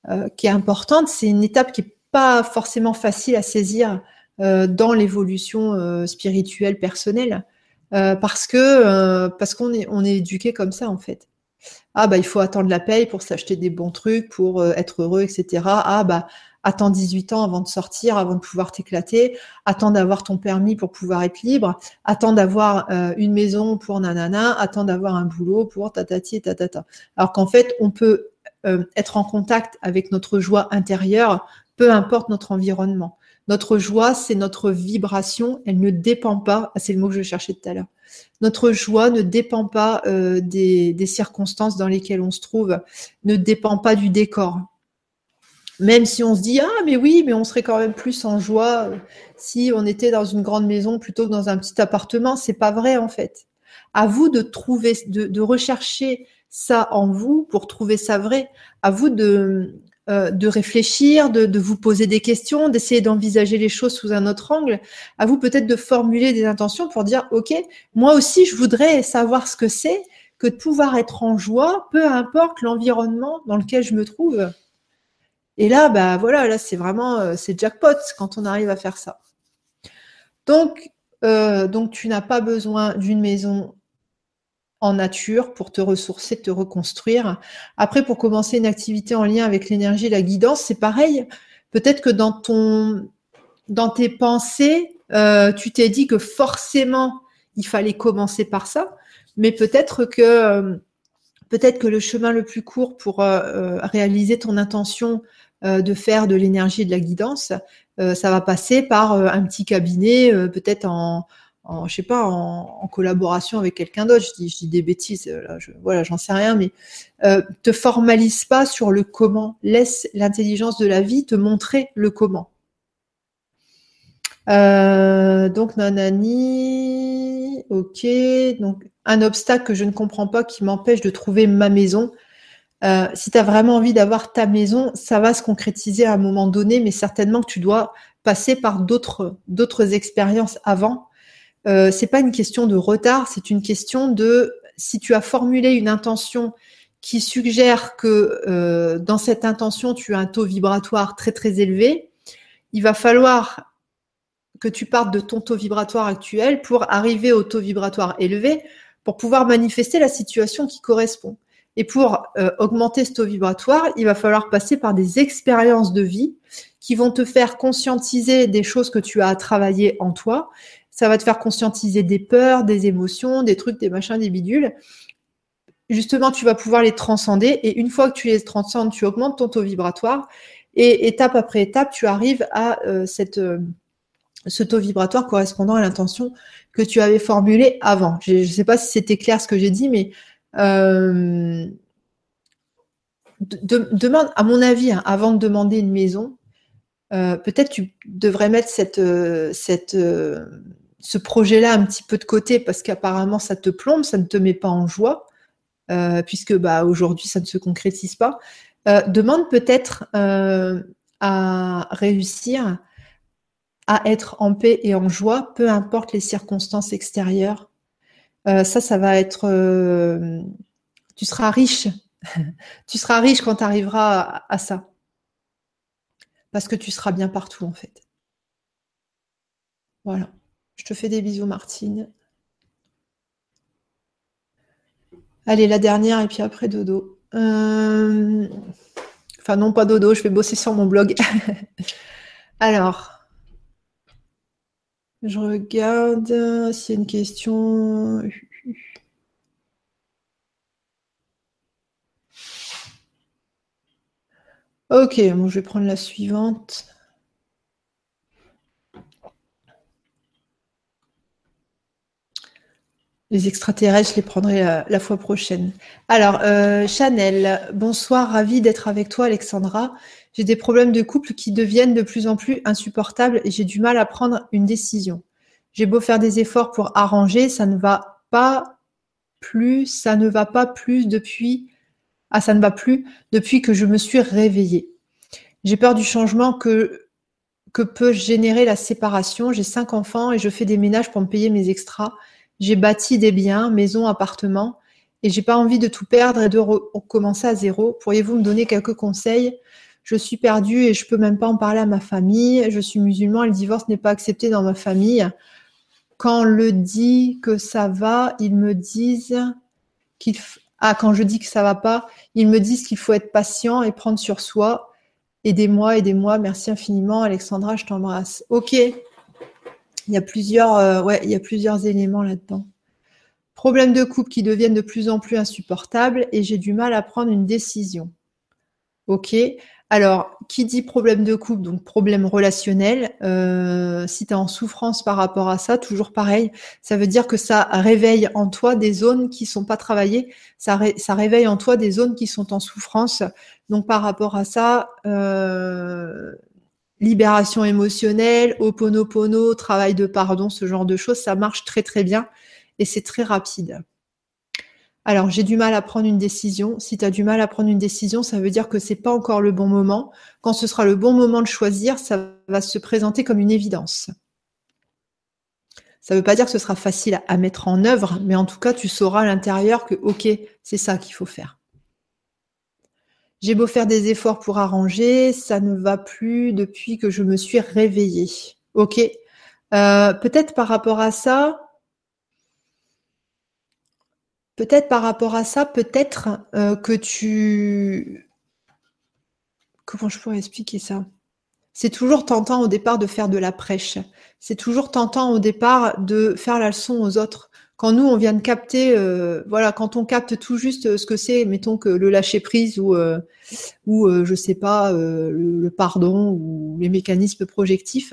euh, qui est importante. C'est une étape qui n'est pas forcément facile à saisir dans l'évolution spirituelle personnelle. parce que qu'on est, on est éduqué comme ça, en fait. Ah, bah, il faut attendre la paye pour s'acheter des bons trucs, pour être heureux, etc. Ah, bah, attends 18 ans avant de sortir, avant de pouvoir t'éclater, attends d'avoir ton permis pour pouvoir être libre, attends d'avoir euh, une maison pour nanana, attends d'avoir un boulot pour tatati et tatata. Alors qu'en fait, on peut euh, être en contact avec notre joie intérieure, peu importe notre environnement. Notre joie, c'est notre vibration, elle ne dépend pas, ah, c'est le mot que je cherchais tout à l'heure, notre joie ne dépend pas euh, des, des circonstances dans lesquelles on se trouve, ne dépend pas du décor. Même si on se dit ah mais oui mais on serait quand même plus en joie euh, si on était dans une grande maison plutôt que dans un petit appartement, c'est pas vrai en fait. À vous de trouver, de, rechercher ça en vous pour trouver ça vrai. À vous de, euh, de réfléchir, de, de, vous poser des questions, d'essayer d'envisager les choses sous un autre angle. À vous peut-être de formuler des intentions pour dire ok moi aussi je voudrais savoir ce que c'est que de pouvoir être en joie, peu importe l'environnement dans lequel je me trouve. Et là, bah voilà, là c'est vraiment euh, c'est jackpot quand on arrive à faire ça. Donc, euh, donc tu n'as pas besoin d'une maison en nature pour te ressourcer, te reconstruire. Après, pour commencer une activité en lien avec l'énergie la guidance, c'est pareil. Peut-être que dans ton dans tes pensées, euh, tu t'es dit que forcément il fallait commencer par ça, mais peut-être que peut-être que le chemin le plus court pour réaliser ton intention de faire de l'énergie et de la guidance, euh, ça va passer par euh, un petit cabinet, peut-être en, je sais pas, en, collaboration avec quelqu'un d'autre. Je dis, je dis des bêtises, là, je, voilà, j'en sais rien, mais euh, te formalise pas sur le comment. Laisse l'intelligence de la vie te montrer le comment. donc nanani, ok. Donc un obstacle que je ne comprends pas qui m'empêche de trouver ma maison. Euh, si tu as vraiment envie d'avoir ta maison, ça va se concrétiser à un moment donné, mais certainement que tu dois passer par d'autres, expériences avant. Euh, c'est pas une question de retard, c'est une question de si tu as formulé une intention qui suggère que euh, dans cette intention tu as un taux vibratoire très très élevé, il va falloir que tu partes de ton taux vibratoire actuel pour arriver au taux vibratoire élevé pour pouvoir manifester la situation qui correspond. Et pour euh, augmenter ce taux vibratoire, il va falloir passer par des expériences de vie qui vont te faire conscientiser des choses que tu as à travailler en toi. Ça va te faire conscientiser des peurs, des émotions, des trucs, des machins, des bidules. Justement, tu vas pouvoir les transcender et une fois que tu les transcendes, tu augmentes ton taux vibratoire et étape après étape, tu arrives à euh, cette, euh, ce taux vibratoire correspondant à l'intention que tu avais formulée avant. Je ne sais pas si c'était clair ce que j'ai dit, mais euh, demande, à mon avis, hein, avant de demander une maison, euh, peut-être tu devrais mettre euh, ce projet-là un petit peu de côté parce qu'apparemment ça te plombe, ça ne te met pas en joie, puisque bah, aujourd'hui ça ne se concrétise pas. demande peut-être à réussir à être en paix et en joie, peu importe les circonstances extérieures ça, ça va être. Euh, tu seras riche. *laughs* tu seras riche quand tu arriveras à, ça. Parce que tu seras bien partout, en fait. Voilà. Je te fais des bisous, Martine. Allez, la dernière, et puis après, dodo. Euh, enfin, non, pas dodo, je vais bosser sur mon blog. *laughs* Alors. Je regarde s'il y a une question. Ok, je vais prendre la suivante. Les extraterrestres, je les prendrai la, fois prochaine. Alors, euh, Chanel, bonsoir, ravi d'être avec toi, Alexandra. J'ai des problèmes de couple qui deviennent de plus en plus insupportables et j'ai du mal à prendre une décision. J'ai beau faire des efforts pour arranger, ça ne va pas plus, ça ne va pas plus depuis. Ah, ça ne va plus depuis que je me suis réveillée. J'ai peur du changement que, que peut générer la séparation. J'ai cinq enfants et je fais des ménages pour me payer mes extras. J'ai bâti des biens, maisons, appartements, et j'ai pas envie de tout perdre et de recommencer à zéro. Pourriez-vous me donner quelques conseils Je suis perdue et je peux même pas en parler à ma famille. Je suis musulman le divorce n'est pas accepté dans ma famille. Quand on le dit que ça va, ils me disent qu'il ah quand je dis que ça va pas, ils me disent qu'il faut être patient et prendre sur soi. Aidez-moi, aidez-moi. Merci infiniment, Alexandra. Je t'embrasse. Ok. Il y a plusieurs, euh, ouais, il y a plusieurs éléments là-dedans. Problèmes de couple qui deviennent de plus en plus insupportables et j'ai du mal à prendre une décision. Ok. Alors, qui dit problème de couple, donc problème relationnel, euh, si tu es en souffrance par rapport à ça, toujours pareil, ça veut dire que ça réveille en toi des zones qui sont pas travaillées, ça, réveille en toi des zones qui sont en souffrance. Donc par rapport à ça, euh, libération émotionnelle, oponopono, travail de pardon, ce genre de choses, ça marche très très bien et c'est très rapide. Alors, j'ai du mal à prendre une décision. Si tu as du mal à prendre une décision, ça veut dire que c'est pas encore le bon moment. Quand ce sera le bon moment de choisir, ça va se présenter comme une évidence. Ça ne veut pas dire que ce sera facile à mettre en œuvre, mais en tout cas, tu sauras à l'intérieur que, OK, c'est ça qu'il faut faire. J'ai beau faire des efforts pour arranger, ça ne va plus depuis que je me suis réveillée. Ok. Euh, peut-être par rapport à ça, peut-être par rapport à ça, peut-être euh, que tu. Comment je pourrais expliquer ça? C'est toujours tentant au départ de faire de la prêche. C'est toujours tentant au départ de faire la leçon aux autres quand nous on vient de capter, euh, voilà, quand on capte tout juste ce que c'est, mettons que le lâcher prise ou euh, ou je sais pas le, pardon ou les mécanismes projectifs,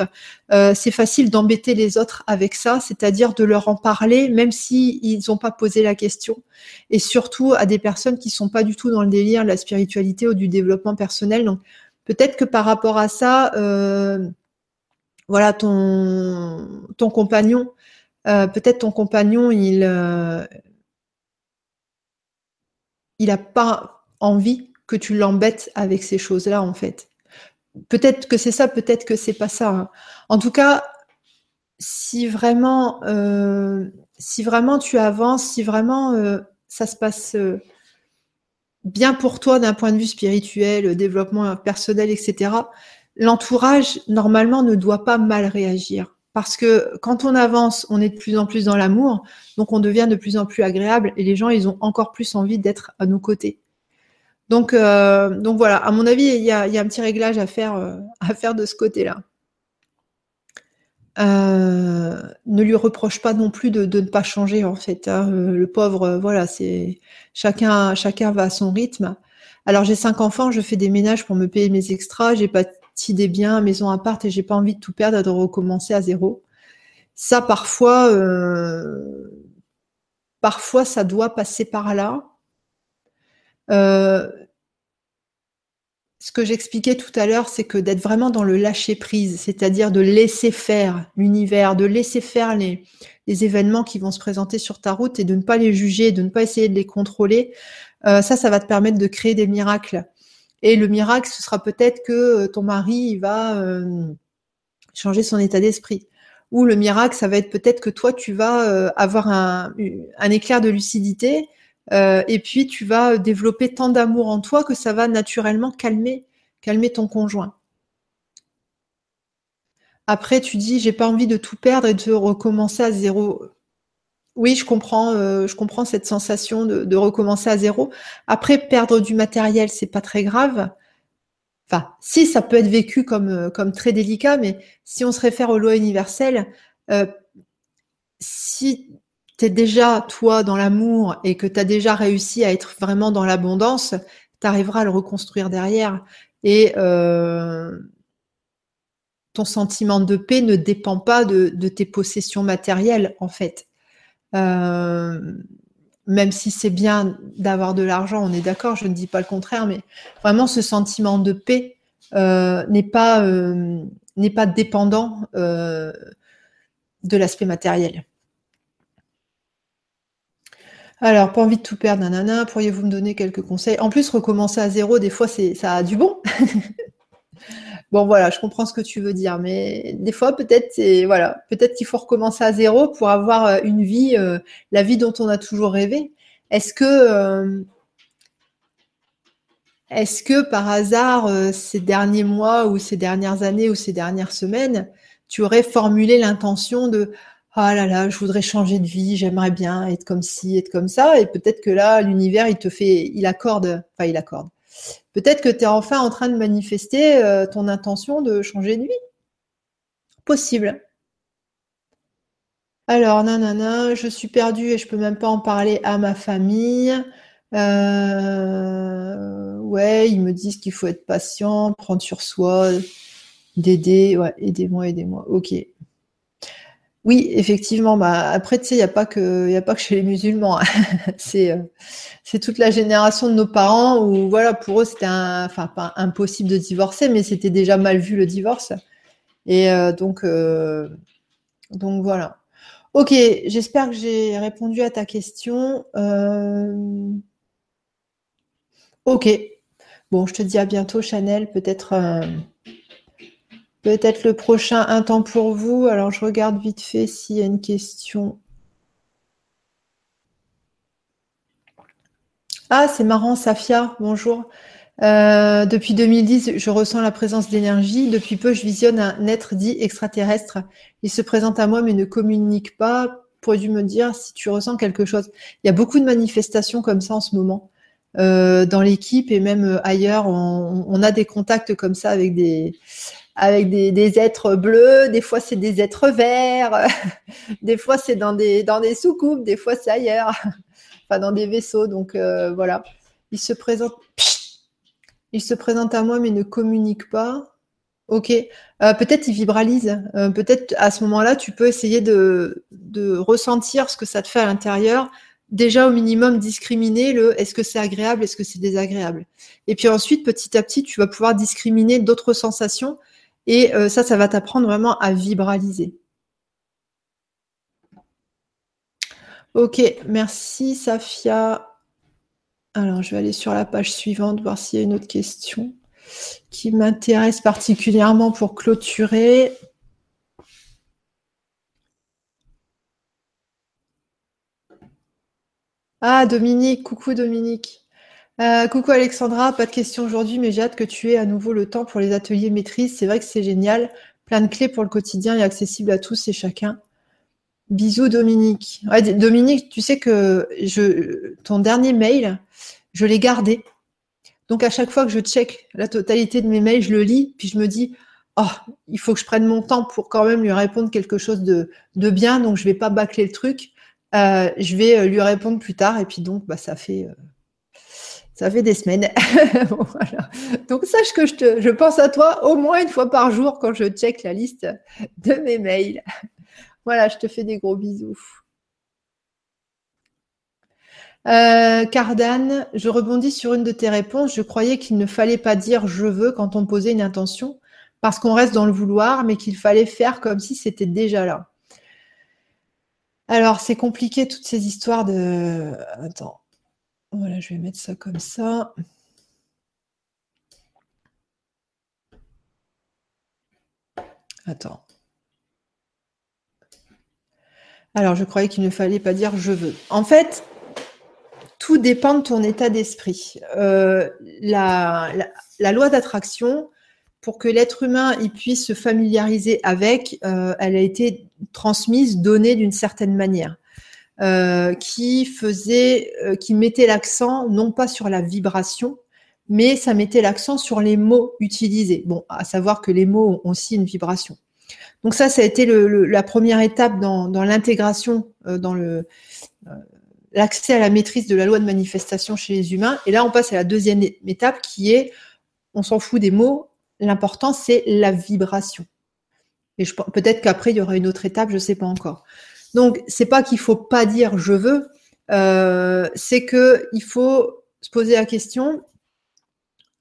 c'est facile d'embêter les autres avec ça, c'est-à-dire de leur en parler même si ils n'ont pas posé la question, et surtout à des personnes qui sont pas du tout dans le délire de la spiritualité ou du développement personnel. Donc peut-être que par rapport à ça, voilà ton ton compagnon euh, peut-être ton compagnon, il n'a euh, pas envie tu l'embêtes avec ces choses-là, en fait. Peut-être que c'est ça, peut-être que c'est pas ça. Hein. En tout cas, si vraiment, euh, si vraiment tu avances, si vraiment ça se passe bien pour toi d'un point de vue spirituel, développement personnel, etc., l'entourage, normalement, ne doit pas mal réagir. Parce que quand on avance, on est de plus en plus dans l'amour, donc on devient de plus en plus agréable et les gens, ils ont encore plus envie d'être à nos côtés. Donc, euh, donc voilà, à mon avis, il y a, un petit réglage à faire, euh, à faire de ce côté-là. Euh, ne lui reproche pas non plus de, ne pas changer en fait. Hein. Le pauvre, voilà, c'est chacun, chacun va à son rythme. Alors j'ai cinq enfants, je fais des ménages pour me payer mes extras, j'ai pas des biens, maison à part et j'ai pas envie de tout perdre et de recommencer à zéro. Ça, parfois, euh, parfois, ça doit passer par là. Euh, ce que j'expliquais tout à l'heure, c'est que d'être vraiment dans le lâcher prise, c'est-à-dire de laisser faire l'univers, de laisser faire les, événements qui vont se présenter sur ta route et de ne pas les juger, de ne pas essayer de les contrôler. Euh, ça, ça va te permettre de créer des miracles. Et le miracle, ce sera peut-être que euh, ton mari va changer son état d'esprit. Ou le miracle, ça va être peut-être que toi, tu vas avoir un, éclair de lucidité et puis tu vas développer tant d'amour en toi que ça va naturellement calmer, calmer ton conjoint. Après, tu dis, j'ai pas envie de tout perdre et de recommencer à zéro. Oui, je comprends, euh, je comprends cette sensation de, recommencer à zéro. Après, perdre du matériel, c'est pas très grave. Enfin, si ça peut être vécu comme, euh, comme très délicat, mais si on se réfère aux lois universelles, euh, si tu es déjà, toi, dans l'amour et que tu as déjà réussi à être vraiment dans l'abondance, tu arriveras à le reconstruire derrière. Et ton sentiment de paix ne dépend pas de tes possessions matérielles, en fait. même si c'est bien d'avoir de l'argent, on est d'accord, je ne dis pas le contraire, mais vraiment ce sentiment de paix n'est pas, n'est pas dépendant de l'aspect matériel. Alors, pas envie de tout perdre, nanana, pourriez-vous me donner quelques conseils? En plus, recommencer à zéro, des fois, c'est, ça a du bon. *laughs* bon, voilà, je comprends ce que tu veux dire, mais des fois, peut-être, voilà, peut-être qu'il faut recommencer à zéro pour avoir euh, une vie, euh, la vie dont on a toujours rêvé. Est-ce que, euh, est-ce que par hasard, ces derniers mois ou ces dernières années ou ces dernières semaines, tu aurais formulé l'intention de ah là là, je voudrais changer de vie, j'aimerais bien être comme ci, être comme ça. Et peut-être que là, l'univers, il te fait, il accorde, enfin, il accorde. Peut-être que tu es enfin en train de manifester euh, ton intention de changer de vie. Possible. Alors, nanana, je suis perdue et je peux même pas en parler à ma famille. Euh, ouais, ils me disent qu'il faut être patient, prendre sur soi, d'aider. Ouais, aidez-moi, aidez-moi. Ok. Oui, effectivement. Bah, après, tu sais, il n'y a, pas que, chez les musulmans. Hein. *laughs* Euh, c'est toute la génération de nos parents où, voilà, pour eux, c'était enfin, pas impossible de divorcer, mais c'était déjà mal vu le divorce. Et euh, donc, euh, donc, voilà. Ok, j'espère que j'ai répondu à ta question. Ok. Bon, je te dis à bientôt, Chanel. Peut-être. Peut-être le prochain, un temps pour vous. Alors, je regarde vite fait s'il y a une question. Ah, c'est marrant, Safia, bonjour. Euh, depuis 2010, je ressens la présence d'énergie. Depuis peu, je visionne un être dit extraterrestre. Il se présente à moi mais ne communique pas. Pourrais-tu me dire si tu ressens quelque chose? Il y a beaucoup de manifestations comme ça en ce moment. Euh, dans l'équipe et même ailleurs, on, a des contacts comme ça avec des, avec des, êtres bleus, des fois c'est des êtres verts, *laughs* des fois c'est dans des, dans des soucoupes, des fois c'est ailleurs, *laughs* enfin dans des vaisseaux. Donc euh, voilà, il se présente, il se présente à moi mais ne communique pas. Ok, euh, peut-être il vibralise. Euh, peut-être à ce moment-là, tu peux essayer de, de ressentir ce que ça te fait à l'intérieur. Déjà au minimum discriminer le est-ce que c'est agréable, est-ce que c'est désagréable? Et puis ensuite, petit à petit, tu vas pouvoir discriminer d'autres sensations et euh, ça, ça va t'apprendre vraiment à vibraliser. Ok, merci Safia. Alors, je vais aller sur la page suivante, voir s'il y a une autre question qui m'intéresse particulièrement pour clôturer. Ah, Dominique, coucou Dominique. Euh, coucou Alexandra, pas de questions aujourd'hui, mais j'ai hâte que tu aies à nouveau le temps pour les ateliers maîtrise. C'est vrai que c'est génial. Plein de clés pour le quotidien et accessible à tous et chacun. Bisous Dominique. Dominique, tu sais que ton dernier mail, je l'ai gardé. Donc à chaque fois que je check la totalité de mes mails, je le lis, puis je me dis, oh, il faut que je prenne mon temps pour quand même lui répondre quelque chose de, bien, donc je vais pas bâcler le truc. Euh, je vais euh, lui répondre plus tard, et puis donc bah, ça fait ça fait des semaines. *laughs* Donc sache que je, pense à toi au moins une fois par jour quand je check la liste de mes mails. Voilà, je te fais des gros bisous. Euh, Cardane, je rebondis sur une de tes réponses. Je croyais qu'il ne fallait pas dire je veux quand on posait une intention parce qu'on reste dans le vouloir, mais qu'il fallait faire comme si c'était déjà là. Alors, c'est compliqué toutes ces histoires de. Attends. Voilà, je vais mettre ça comme ça. Attends. Alors, je croyais qu'il ne fallait pas dire je veux. En fait, tout dépend de ton état d'esprit. Euh, la, loi d'attraction, pour que l'être humain il puisse se familiariser avec, euh, elle a été transmise, donnée d'une certaine manière. Euh, qui faisait, euh, qui mettait l'accent non pas sur la vibration, mais ça mettait l'accent sur les mots utilisés. Bon, à savoir que les mots ont aussi une vibration. Donc ça, ça a été la première étape dans, l'intégration, euh, dans l'accès à la maîtrise de la loi de manifestation chez les humains. Et là, on passe à la deuxième étape qui est, on s'en fout des mots, l'important c'est la vibration. Et peut-être qu'après, il y aura une autre étape, je ne sais pas encore. Donc, c'est pas qu'il faut pas dire je veux, euh, c'est que il faut se poser la question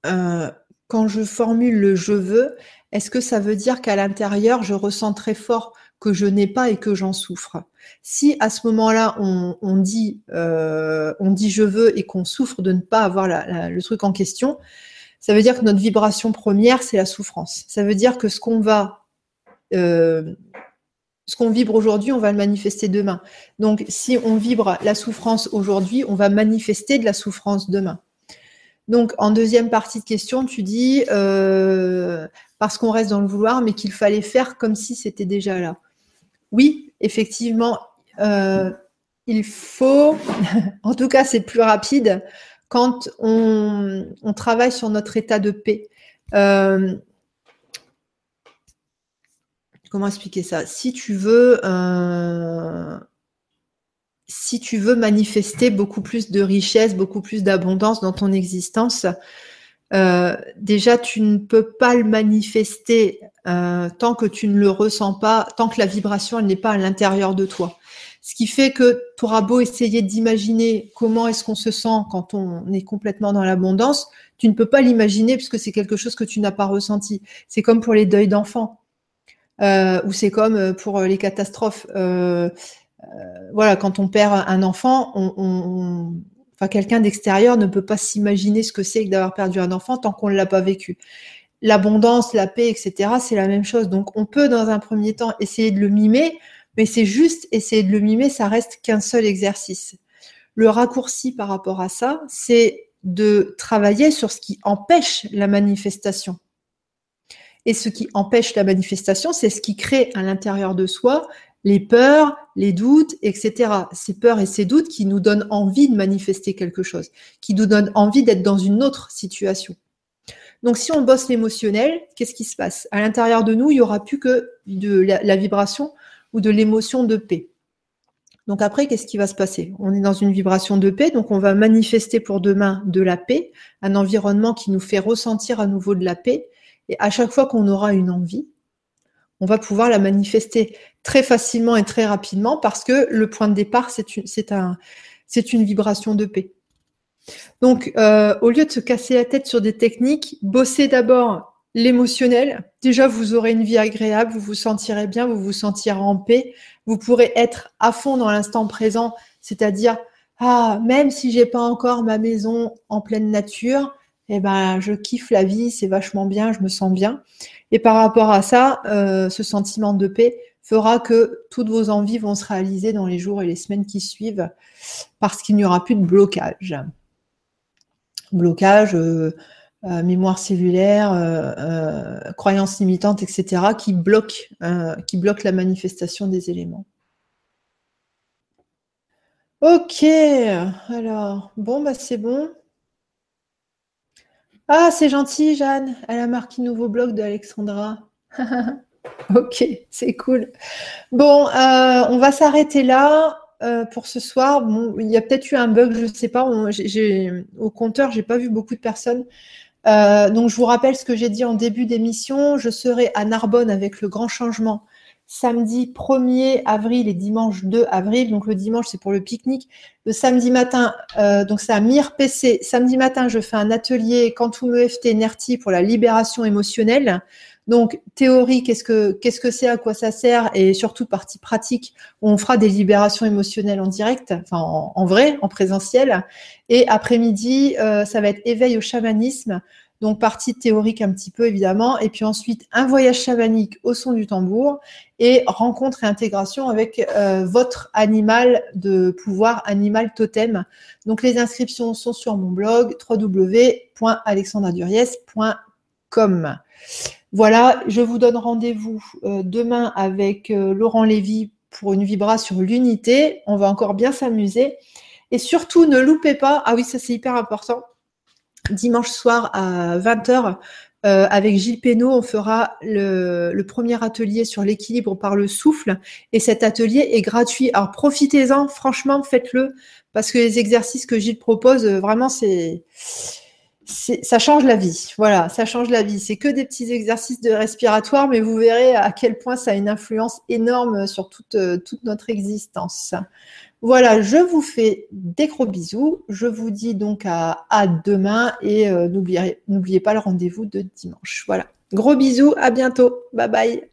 euh, quand je formule le je veux, est-ce que ça veut dire qu'à l'intérieur je ressens très fort que je n'ai pas et que j'en souffre? Si à ce moment-là on, dit euh, on dit je veux et qu'on souffre de ne pas avoir le truc en question, ça veut dire que notre vibration première c'est la souffrance. Ça veut dire que ce qu'on va ce qu'on vibre aujourd'hui, on va le manifester demain. Donc, si on vibre la souffrance aujourd'hui, on va manifester de la souffrance demain. Donc, en deuxième partie de question, tu dis euh, parce qu'on reste dans le vouloir, mais qu'il fallait faire comme si c'était déjà là. Oui, effectivement, euh, il faut, *laughs* en tout cas, c'est plus rapide quand on, travaille sur notre état de paix. Euh, comment expliquer ça? Si tu veux, euh, si tu veux manifester beaucoup plus de richesse, beaucoup plus d'abondance dans ton existence, euh, déjà tu ne peux pas le manifester euh, tant que tu ne le ressens pas, tant que la vibration n'est pas à l'intérieur de toi. Ce qui fait que tu auras beau essayer d'imaginer comment est-ce qu'on se sent quand on est complètement dans l'abondance, tu ne peux pas l'imaginer puisque c'est quelque chose que tu n'as pas ressenti. C'est comme pour les deuils d'enfants. Euh, ou c'est comme euh, pour euh, les catastrophes. voilà, quand on perd un enfant, on, enfin, quelqu'un d'extérieur ne peut pas s'imaginer ce que c'est que d'avoir perdu un enfant tant qu'on ne l'a pas vécu. L'abondance, la paix, etc., c'est la même chose. Donc, on peut, dans un premier temps, essayer de le mimer, mais c'est juste essayer de le mimer, ça reste qu'un seul exercice. Le raccourci par rapport à ça, c'est de travailler sur ce qui empêche la manifestation. Et ce qui empêche la manifestation, c'est ce qui crée à l'intérieur de soi les peurs, les doutes, etc. Ces peurs et ces doutes qui nous donnent envie de manifester quelque chose, qui nous donnent envie d'être dans une autre situation. Donc, si on bosse l'émotionnel, qu'est-ce qui se passe? À l'intérieur de nous, il n'y aura plus que de la, vibration ou de l'émotion de paix. Donc après, qu'est-ce qui va se passer? On est dans une vibration de paix, donc on va manifester pour demain de la paix, un environnement qui nous fait ressentir à nouveau de la paix, et à chaque fois qu'on aura une envie, on va pouvoir la manifester très facilement et très rapidement parce que le point de départ, c'est une, un, une vibration de paix. Donc, euh, au lieu de se casser la tête sur des techniques, bossez d'abord l'émotionnel. Déjà, vous aurez une vie agréable, vous vous sentirez bien, vous vous sentirez en paix. Vous pourrez être à fond dans l'instant présent, c'est-à-dire, ah, même si j'ai pas encore ma maison en pleine nature, eh ben, je kiffe la vie, c'est vachement bien, je me sens bien. Et par rapport à ça, euh, ce sentiment de paix fera que toutes vos envies vont se réaliser dans les jours et les semaines qui suivent parce qu'il n'y aura plus de blocage. Blocage, euh, euh, mémoire cellulaire, croyances limitantes, etc., qui bloquent, la manifestation des éléments. Ok, alors, bon, bah c'est bon. Ah, c'est gentil, Jeanne. Elle a marqué nouveau blog de Alexandra. *laughs* ok, c'est cool. Bon, euh, on va s'arrêter là euh, pour ce soir. Bon, il y a peut-être eu un bug, je ne sais pas. au compteur, j'ai pas vu beaucoup de personnes. Euh, donc, je vous rappelle ce que j'ai dit en début d'émission. Je serai à Narbonne avec le grand changement samedi 1er avril et dimanche 2 avril. Donc le dimanche, c'est pour le pique-nique. Le samedi matin, euh, donc c'est à Mire PC. Samedi matin, je fais un atelier Quantum EFT NERTI pour la libération émotionnelle. Donc théorie, qu'est-ce que qu'est-ce que c'est, à quoi ça sert, et surtout partie pratique, on fera des libérations émotionnelles en direct, enfin en, vrai, en présentiel. Et après-midi, euh, ça va être éveil au chamanisme. Donc partie théorique un petit peu évidemment, et puis ensuite un voyage chamanique au son du tambour et rencontre et intégration avec euh, votre animal de pouvoir, animal totem. Donc les inscriptions sont sur mon blog www.alexandraduriez.com. Voilà, je vous donne rendez-vous euh, demain avec euh, Laurent Lévy pour une vibra sur l'unité. On va encore bien s'amuser. Et surtout, ne loupez pas, ah oui, ça c'est hyper important, dimanche soir à 20h, euh, avec Gilles Pénaud, on fera le, premier atelier sur l'équilibre par le souffle. Et cet atelier est gratuit. Alors profitez-en, franchement, faites-le. Parce que les exercices que Gilles propose, euh, vraiment, c'est. ça change la vie. Voilà, ça change la vie. C'est que des petits exercices de respiratoire, mais vous verrez à quel point ça a une influence énorme sur toute, toute notre existence. Voilà, je vous fais des gros bisous. Je vous dis donc à, demain et euh, n'oubliez pas le rendez-vous de dimanche. Voilà, gros bisous, à bientôt. Bye bye.